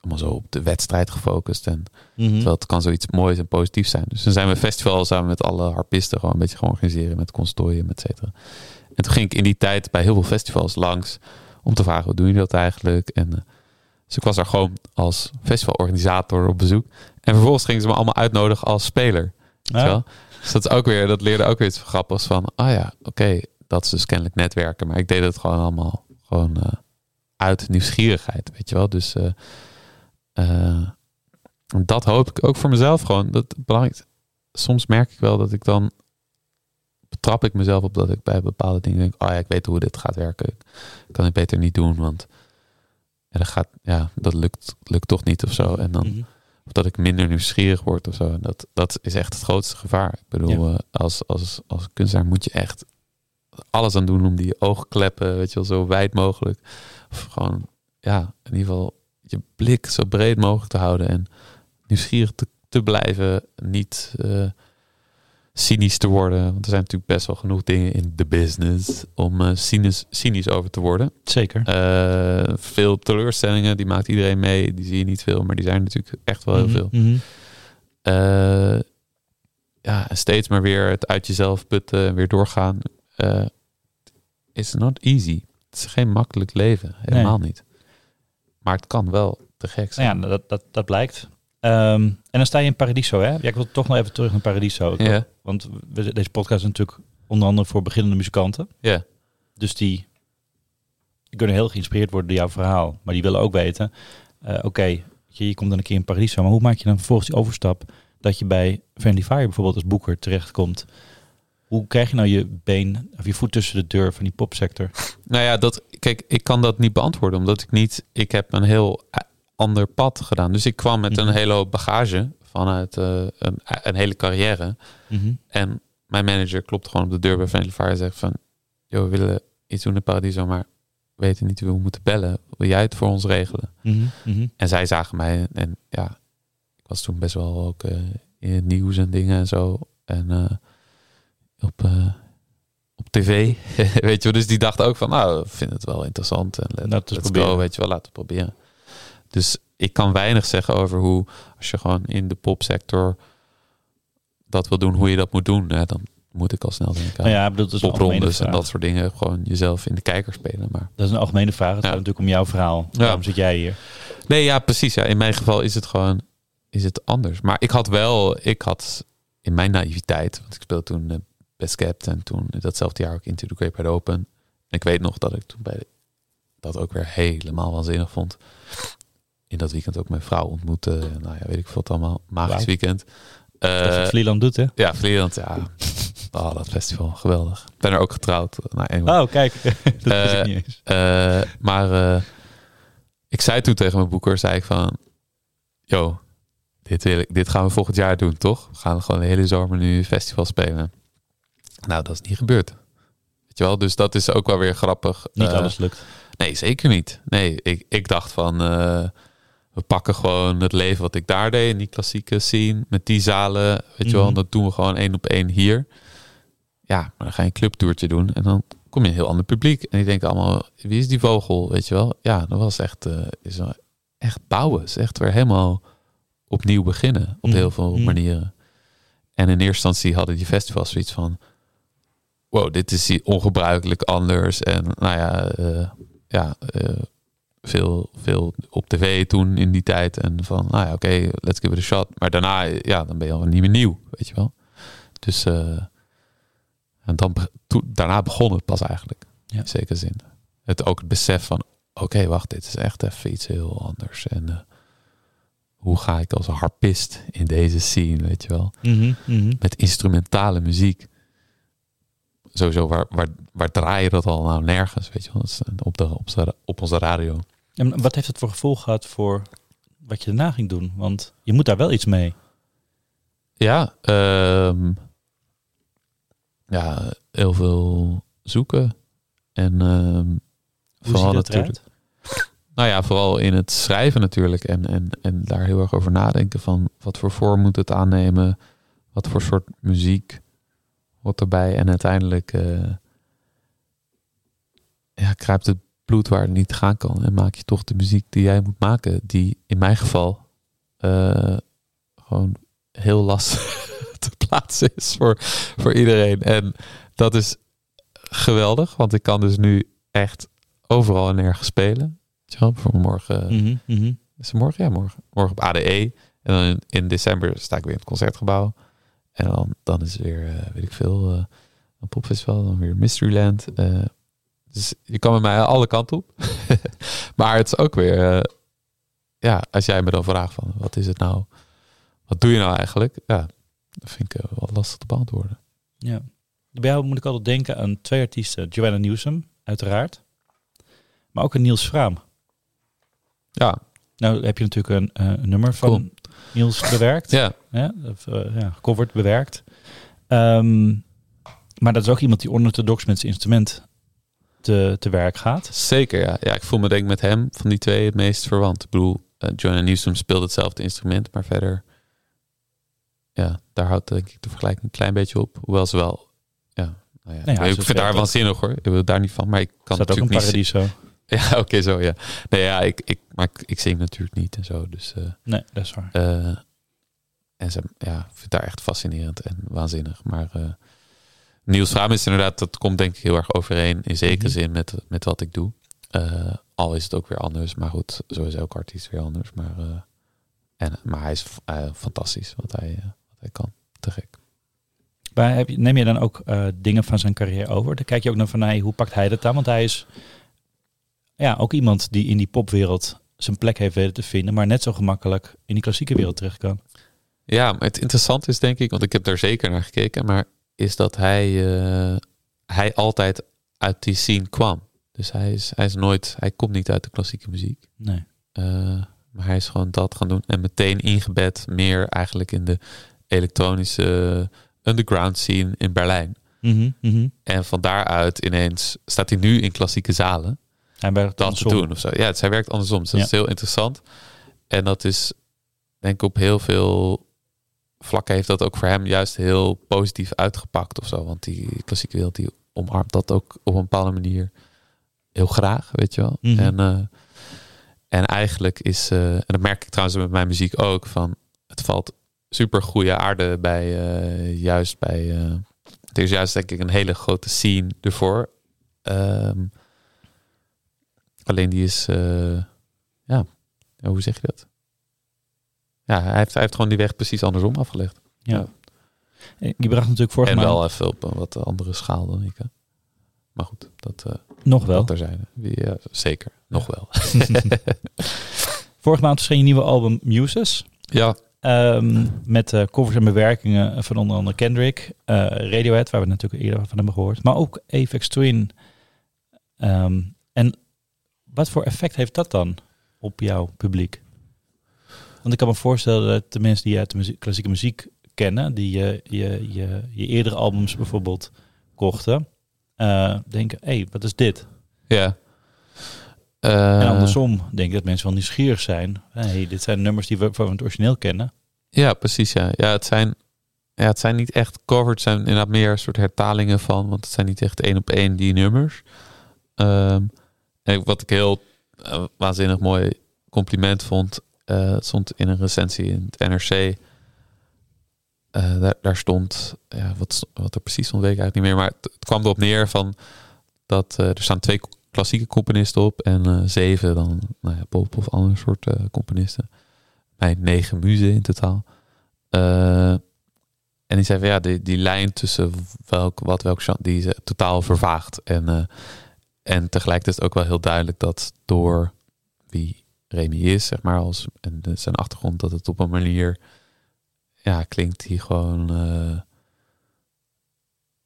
allemaal zo op de wedstrijd gefocust. En Mhm. Terwijl het kan zoiets moois en positiefs zijn. Dus dan zijn we een festival samen met alle harpisten gewoon een beetje gaan organiseren met constooien, et cetera. En toen ging ik in die tijd bij heel veel festivals langs om te vragen, hoe doen jullie dat eigenlijk? En eh, dus ik was daar gewoon als festivalorganisator op bezoek. En vervolgens gingen ze me allemaal uitnodigen als speler. Dus dat is ook weer, dat leerde ook weer iets grappigs van, ah ja, oké, dat is dus kennelijk netwerken. Maar ik deed het gewoon allemaal gewoon eh, uit nieuwsgierigheid, weet je wel. Dus eh, eh, dat hoop ik ook voor mezelf gewoon. Dat belangrijk. Soms merk ik wel dat ik dan betrap ik mezelf op dat ik bij bepaalde dingen denk, oh ja, ik weet hoe dit gaat werken. Ik kan het beter niet doen, want ja, dat gaat, ja, dat lukt, lukt toch niet of zo. En dan Mhm. of dat ik minder nieuwsgierig word of zo. En dat, dat is echt het grootste gevaar. Ik bedoel, Ja. als, als, als kunstenaar moet je echt alles aan doen om die oogkleppen, weet je wel, zo wijd mogelijk. Of gewoon, ja, in ieder geval je blik zo breed mogelijk te houden en nieuwsgierig te, te blijven. Niet eh, cynisch te worden. Want er zijn natuurlijk best wel genoeg dingen in de business om eh, cynisch, cynisch over te worden. Zeker. Eh, veel teleurstellingen, die maakt iedereen mee. Die zie je niet veel, maar die zijn natuurlijk echt wel heel Mhm, veel. mhm. Ja, en steeds maar weer het uit jezelf putten en weer doorgaan. Eh is not easy. Het is geen makkelijk leven, helemaal niet. Maar het kan wel te gek zijn. Nou ja, dat, dat, dat blijkt. Ehm, en dan sta je in Paradiso, hè? Ja, ik wil toch nog even terug naar Paradiso. Want we, deze podcast is natuurlijk onder andere voor beginnende muzikanten. Ja. Dus die, die kunnen heel geïnspireerd worden door jouw verhaal. Maar die willen ook weten, eh, oké, je, je komt dan een keer in Paradiso. Maar hoe maak je dan vervolgens die overstap dat je bij Friendly Fire bijvoorbeeld als boeker terechtkomt? Hoe krijg je nou je been of je voet tussen de deur van die popsector? (laughs) Nou ja, dat, kijk, ik kan dat niet beantwoorden, omdat ik niet, ik heb een heel eh, ander pad gedaan. Dus ik kwam met een Mhm. hele hoop bagage vanuit eh, een, een hele carrière. En mijn manager klopt gewoon op de deur bij Friendly Fire en zegt van, joh, we willen iets doen in Paradiso, maar we weten niet hoe we moeten bellen. Wil jij het voor ons regelen? Mhm, mhm. En zij zagen mij en ja, ik was toen best wel ook eh, in het nieuws en dingen en zo. En eh, op, eh, op tv, (laughs) weet je wel. Dus die dachten ook van, nou, we vinden het wel interessant. En let, Laten we het let's proberen. go, weet je wel, laten we proberen. Dus ik kan weinig zeggen over hoe, als je gewoon in de popsector dat wil doen, hoe je dat moet doen. Hè, dan moet ik al snel denken Nou ja, dat is poprondes en dat soort dingen. Gewoon jezelf in de kijker spelen. Maar Dat is een algemene vraag. Het Ja. gaat natuurlijk om jouw verhaal. Ja. Waarom zit jij hier? Nee, ja, precies. Ja. In mijn geval is het gewoon is het anders. Maar ik had wel, ik had in mijn naïviteit, want ik speelde toen eh, Best Kept en toen datzelfde jaar ook Into the Great Wide Open. En ik weet nog dat ik toen bij dat ook weer helemaal waanzinnig vond. In dat weekend ook mijn vrouw ontmoette. Nou ja, weet ik wat allemaal. Magisch Wauw. weekend. Dat is Eh, wat Vlieland doet, hè? ja, Vlieland, ja. Oh, dat festival, geweldig. Ik ben er ook getrouwd. Nou, anyway. Oh, kijk. (laughs) dat Eh, ik niet eens. Eh, maar eh, ik zei toen tegen mijn boeker, zei ik van, yo, dit, wil ik, dit gaan we volgend jaar doen, toch? We gaan gewoon de hele zomer nu festival spelen. Nou, dat is niet gebeurd. Weet je wel, dus dat is ook wel weer grappig. Niet Eh, alles lukt. Nee, zeker niet. Nee, ik, ik dacht van, eh, we pakken gewoon het leven wat ik daar deed, in die klassieke scene, met die zalen, weet je wel, Mhm. en dat doen we gewoon één op één hier. Ja, maar dan ga je een clubtoertje doen en dan kom je een heel ander publiek. En die denken allemaal, wie is die vogel, weet je wel? Ja, dat was echt, eh, is wel echt bouwen. is echt weer helemaal opnieuw beginnen, op Mhm. heel veel Mhm. manieren. En in eerste instantie hadden die festivals zoiets van, wow, dit is ongebruikelijk anders. En nou ja, eh, ja eh, veel, veel op tv toen in die tijd. En van, nou ja, oké, let's give it a shot. Maar daarna, ja, dan ben je al niet meer nieuw, weet je wel. Dus eh, en dan, toen, daarna begon het pas eigenlijk. Ja. In zekere zin. Het ook het besef van, oké, wacht, dit is echt even iets heel anders. En hoe ga ik als harpist in deze scene, weet je wel? Mhm, mhm. Met instrumentale muziek. Sowieso, waar, waar, waar draai je dat al nou nergens, weet je is op, de, op, z'n- op onze radio. En wat heeft het voor gevolg gehad voor wat je daarna ging doen? Want je moet daar wel iets mee. Ja, ehm, ja, heel veel zoeken. En ehm, vooral natuurlijk. eruit? Nou ja, vooral in het schrijven natuurlijk. En, en, en daar heel erg over nadenken van wat voor vorm moet het aannemen. Wat voor soort muziek hoort erbij. En uiteindelijk eh, ja, kruipt het bloed waar het niet gaan kan. En maak je toch de muziek die jij moet maken. Die in mijn geval eh, gewoon heel lastig (laughs) te plaatsen is voor, voor iedereen. En dat is geweldig. Want ik kan dus nu echt overal en nergens spelen. Wel, Voor morgen Mhm, mhm. is het morgen? Ja, morgen. Morgen op ADE. En dan in, in december sta ik weer in het concertgebouw. En dan, dan is weer, eh, weet ik veel, eh, een popfestival. Dan weer Mysteryland. Eh, dus je kan met mij alle kanten op. (laughs) maar het is ook weer, ja, als jij me dan vraagt van, wat is het nou? Wat doe je nou eigenlijk? Ja, dat vind ik wel lastig te beantwoorden. Ja. Bij jou moet ik altijd denken aan twee artiesten. Joanna Newsom, uiteraard. Maar ook een Niels Vraam. Ja, Nou heb je natuurlijk een, nummer van Cool. Niels bewerkt. ja, Ja, of, eh, ja, gecoverd, bewerkt. Ehm, maar dat is ook iemand die onorthodox met zijn instrument te, te werk gaat. Zeker, ja. ja. Ik voel me denk ik met hem van die twee het meest verwant. Ik bedoel, uh, Joanna Newsom speelt hetzelfde instrument, maar verder... Ja, daar houdt denk ik de vergelijking een klein beetje op. Hoewel ze wel... Ja, nou ja, Nou ja, ik vind ook- waanzinnig hoor. Ik wil daar niet van, maar ik kan Staat ook een natuurlijk niet... (laughs) Ja, oké, zo ja. Nee, ja, ik, ik, maar ik, ik zing natuurlijk niet en zo. Dus, eh, Nee, dat is waar. En ze, ja, ik vind haar echt fascinerend en waanzinnig. Maar eh Niels Vraam is inderdaad, dat komt denk ik heel erg overeen in zekere Mhm. zin met, met wat ik doe. Eh, al is het ook weer anders, maar goed, zo is elke artiest weer anders. Maar, eh, en, maar hij is fantastisch wat hij, wat hij kan. Te gek. Maar heb je, neem je dan ook dingen van zijn carrière over? Dan kijk je ook naar van, hey, hoe pakt hij dat aan? Want hij is ja, ook iemand die in die popwereld zijn plek heeft weten te vinden, maar net zo gemakkelijk in die klassieke wereld terecht kan. Ja, maar het interessante is denk ik, want ik heb daar zeker naar gekeken, maar is dat hij, eh, hij altijd uit die scene kwam. Dus hij is, hij is nooit, hij komt niet uit de klassieke muziek. Nee. Eh, maar hij is gewoon dat gaan doen en meteen ingebed meer eigenlijk in de elektronische underground scene in Berlijn. Mhm, mhm. En van daaruit ineens staat hij nu in klassieke zalen Hij werkt dat te andersom. doen of zo. Ja, het, hij werkt andersom. Dus dat Ja. is heel interessant. En dat is, denk ik, op heel veel vlakken heeft dat ook voor hem juist heel positief uitgepakt of zo. Want die klassieke wereld die omarmt dat ook op een bepaalde manier heel graag, weet je wel. Mhm. En, eh, en eigenlijk is, eh, en dat merk ik trouwens met mijn muziek ook, van het valt super goede aarde bij, eh, juist bij, er is juist denk ik een hele grote scene ervoor. Ehm, alleen die is, ja, hoe zeg je dat? Ja, hij heeft, hij heeft gewoon die weg precies andersom afgelegd. Ja. Eh, Je bracht natuurlijk vorige en maand wel even op een wat andere schaal dan ik. Hè? Maar goed, dat, eh nog wel. dat er zijn. Ja, zeker, nog wel. (laughs) Vorige maand verscheen je nieuwe album Muses. ja, Ehm, met eh, covers en bewerkingen van onder andere Kendrick, eh, Radiohead, waar we natuurlijk eerder van hebben gehoord, maar ook Apex Twin. Ehm, en wat voor effect heeft dat dan op jouw publiek? Want ik kan me voorstellen dat de mensen die je uit de muziek, klassieke muziek kennen, die je, je, je, je eerdere albums bijvoorbeeld kochten, eh, denken, hé, hey, wat is dit? ja. Eh, en andersom denk ik dat mensen wel nieuwsgierig zijn. hey, dit zijn nummers die we van het origineel kennen. Ja, precies. Ja, ja, het, zijn, ja het zijn niet echt covers, het zijn inderdaad meer een soort hertalingen van, want het zijn niet echt één op één die nummers. Ehm, en wat ik heel eh, waanzinnig mooi compliment vond, eh, het stond in een recensie in het NRC. Eh, daar, daar stond, wat, wat er precies stond weet ik eigenlijk niet meer, maar het, het kwam erop neer van dat eh, er staan twee klassieke componisten op en zeven dan nou ja, pop of andere soort componisten. Bij negen muzen in totaal. En die zei van ja, die, die lijn tussen welk, wat, welk genre, die is totaal vervaagd. En, en tegelijkertijd is het ook wel heel duidelijk dat door wie Remy is, zeg maar, als, en zijn achtergrond, dat het op een manier, ja, klinkt die gewoon, eh,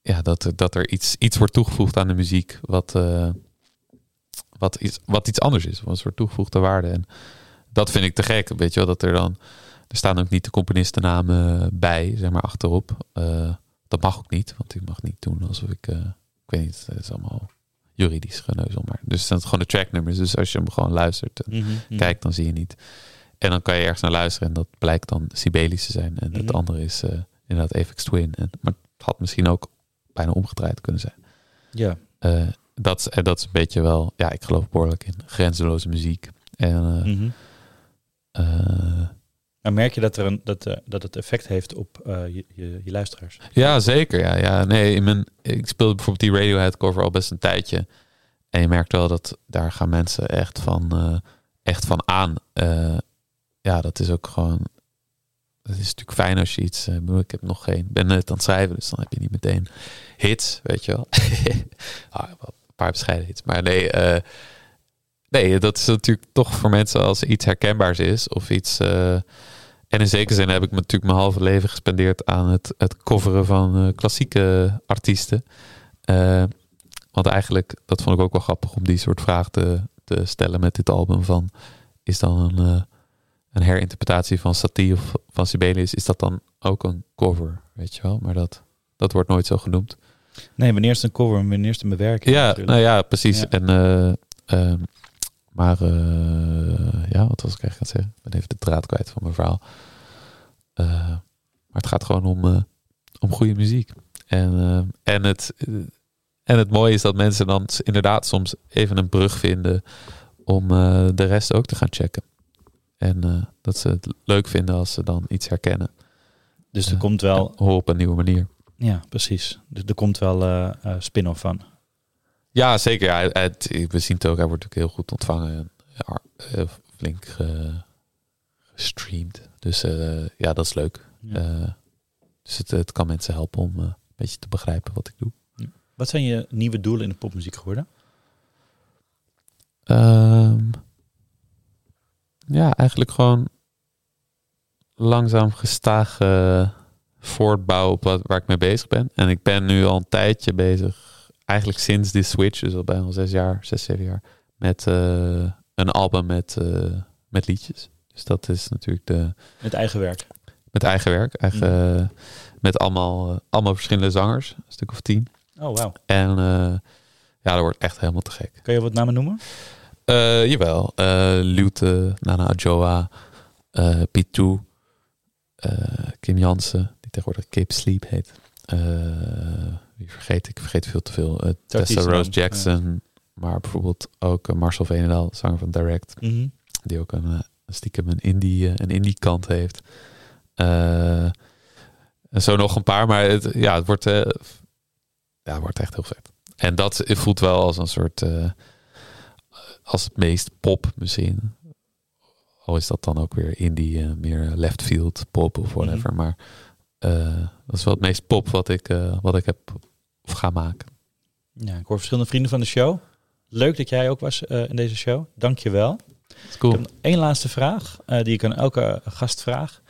ja, dat, dat er iets, iets wordt toegevoegd aan de muziek, wat, eh, wat, iets, wat iets anders is, wat een soort toegevoegde waarde. En dat vind ik te gek, weet je wel, dat er dan, er staan ook niet de componistennamen bij, zeg maar, achterop. Eh, dat mag ook niet, want ik mag niet doen alsof ik, ik weet niet, het is allemaal juridisch geneuzel, maar dus het zijn gewoon de tracknummers. Dus als je hem gewoon luistert en Mhm. kijkt, dan zie je niet. En dan kan je ergens naar luisteren en dat blijkt dan Sibelius te zijn. En het Mhm. andere is eh, inderdaad Apex Twin. En, maar het had misschien ook bijna omgedraaid kunnen zijn. Ja. Eh, dat, en dat is een beetje wel, ja, ik geloof behoorlijk in grenzeloze muziek. En eh, Mhm. Maar merk je dat, er een, dat, eh, dat het effect heeft op eh, je, je, luisteraars? Ja, zeker. Ja, ja. Nee, in mijn, ik speelde bijvoorbeeld die Radiohead cover al best een tijdje. En je merkt wel dat daar gaan mensen echt van, eh, echt van aan. Ja, dat is ook gewoon. Het is natuurlijk fijn als je iets. ik heb nog geen. ben net aan het schrijven, dus dan heb je niet meteen hits, weet je wel. (laughs) ah, een paar bescheiden hits. Maar nee, nee, dat is natuurlijk toch voor mensen als iets herkenbaars is of iets. En in zekere zin heb ik natuurlijk mijn halve leven gespendeerd aan het, het coveren van eh, klassieke artiesten. Eh, want eigenlijk, dat vond ik ook wel grappig om die soort vraag te, te stellen met dit album. Van, is dan een, eh, een herinterpretatie van Satie of van Sibelius, is dat dan ook een cover? Weet je wel, maar dat, dat wordt nooit zo genoemd. Nee, wanneer is het een cover en wanneer is het een bewerking? Ja, natuurlijk. nou ja, precies. Ja. En, eh, ehm, maar eh, ja, wat was ik eigenlijk aan het zeggen? Ik ben even de draad kwijt van mijn verhaal. Eh, maar het gaat gewoon om, eh, om goede muziek. En, en, het, en het mooie is dat mensen dan inderdaad soms even een brug vinden om de rest ook te gaan checken. En dat ze het leuk vinden als ze dan iets herkennen. Dus er komt wel, En op een nieuwe manier. ja, precies. Dus er komt wel eh, spin-off van. Ja, zeker. Ja, het, we zien het ook. Hij wordt natuurlijk heel goed ontvangen. En ja, eh, flink ge- gestreamd. Dus eh, ja, dat is leuk. Ja. Eh, dus het, het kan mensen helpen om eh, een beetje te begrijpen wat ik doe. Wat zijn je nieuwe doelen in de popmuziek geworden? Ehm, ja, eigenlijk gewoon langzaam gestaag eh, voortbouwen op wat, waar ik mee bezig ben. En ik ben nu al een tijdje bezig, eigenlijk sinds die switch, dus al bijna zes jaar, zes, zeven jaar, met eh, een album met, eh, met liedjes. Dus dat is natuurlijk de, Met eigen werk. met eigen werk, eigen, eh, met allemaal, eh, allemaal verschillende zangers, een stuk of tien. Oh, wauw. En ja, dat wordt echt helemaal te gek. Kan je wat namen noemen? Jawel. Lute, Nana Adjoa, eh Pitu, Kim Jansen, die tegenwoordig Cape Sleep heet. Eh, wie vergeet ik? Vergeet veel te veel. Eh, Tessa Rose Jackson, maar bijvoorbeeld ook eh, Marcel Veenendaal, zanger van Direct, Mhm. die ook een, eh, stiekem een indie, eh, een indie kant heeft. Eh, en zo nog een paar, maar het, ja, het wordt, eh, ja, het wordt echt heel vet. En dat voelt wel als een soort, eh, als het meest pop misschien. Al is dat dan ook weer indie, eh, meer left field pop of whatever. Maar eh, dat is wel het meest pop wat ik, eh, wat ik heb of ga maken. Ja, ik hoor verschillende vrienden van de show. Leuk dat jij ook was eh, in deze show. Dank je wel. Cool. Ik heb nog één laatste vraag eh, die ik aan elke gast vraag.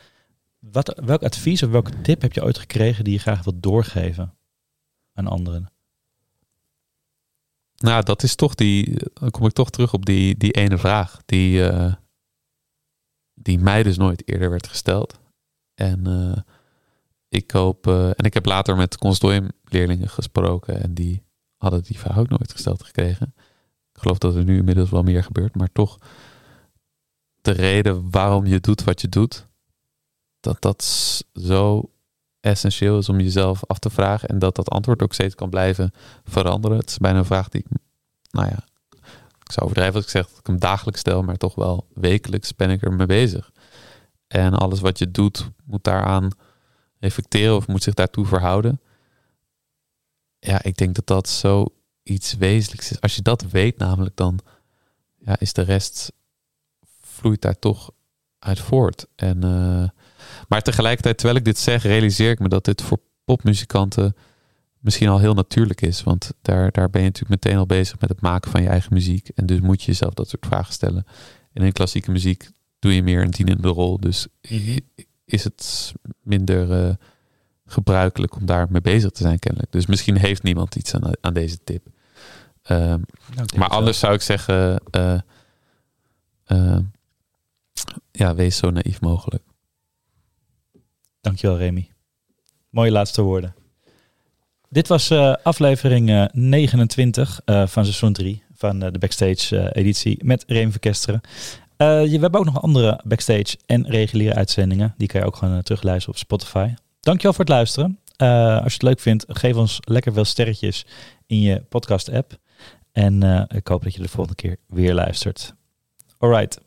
Wat, welk advies of welke tip heb je ooit gekregen die je graag wilt doorgeven aan anderen? Nou, dat is toch die. Dan kom ik toch terug op die, die ene vraag. Die, die mij dus nooit eerder werd gesteld. En ik hoop. eh, en ik heb later met consortiumleerlingen gesproken. En die hadden die vraag ook nooit gesteld gekregen. Ik geloof dat er nu inmiddels wel meer gebeurt. Maar toch. De reden waarom je doet wat je doet. Dat dat zo essentieel is om jezelf af te vragen. En dat dat antwoord ook steeds kan blijven veranderen. Het is bijna een vraag die ik, nou ja, ik zou overdrijven als ik zeg dat ik hem dagelijks stel, maar toch wel wekelijks ben ik er mee bezig. En alles wat je doet moet daaraan reflecteren of moet zich daartoe verhouden. Ja, ik denk dat dat zo iets wezenlijks is. Als je dat weet namelijk, dan ja, is de rest vloeit daar toch uit voort. En eh, Maar tegelijkertijd, terwijl ik dit zeg, realiseer ik me dat dit voor popmuzikanten misschien al heel natuurlijk is. Want daar, daar ben je natuurlijk meteen al bezig met het maken van je eigen muziek. En dus moet je jezelf dat soort vragen stellen. En in klassieke muziek doe je meer een dienende rol. Dus Mhm. Is het minder eh, gebruikelijk om daar mee bezig te zijn kennelijk. Dus misschien heeft niemand iets aan, aan deze tip. Ehm, Nou, maar anders zou ik zeggen, eh, eh, ja, wees zo naïef mogelijk. wel. Dankjewel, Remy. Mooie laatste woorden. Dit was aflevering eh, 29 eh, van seizoen 3 van de Backstage editie met Remy Verkesteren. Eh, we hebben ook nog andere Backstage en reguliere uitzendingen. Die kan je ook gewoon eh, terugluisteren op Spotify. Dankjewel voor het luisteren. Eh, als je het leuk vindt, geef ons lekker veel sterretjes in je podcast app. En ik hoop dat je de volgende keer weer luistert. Alright,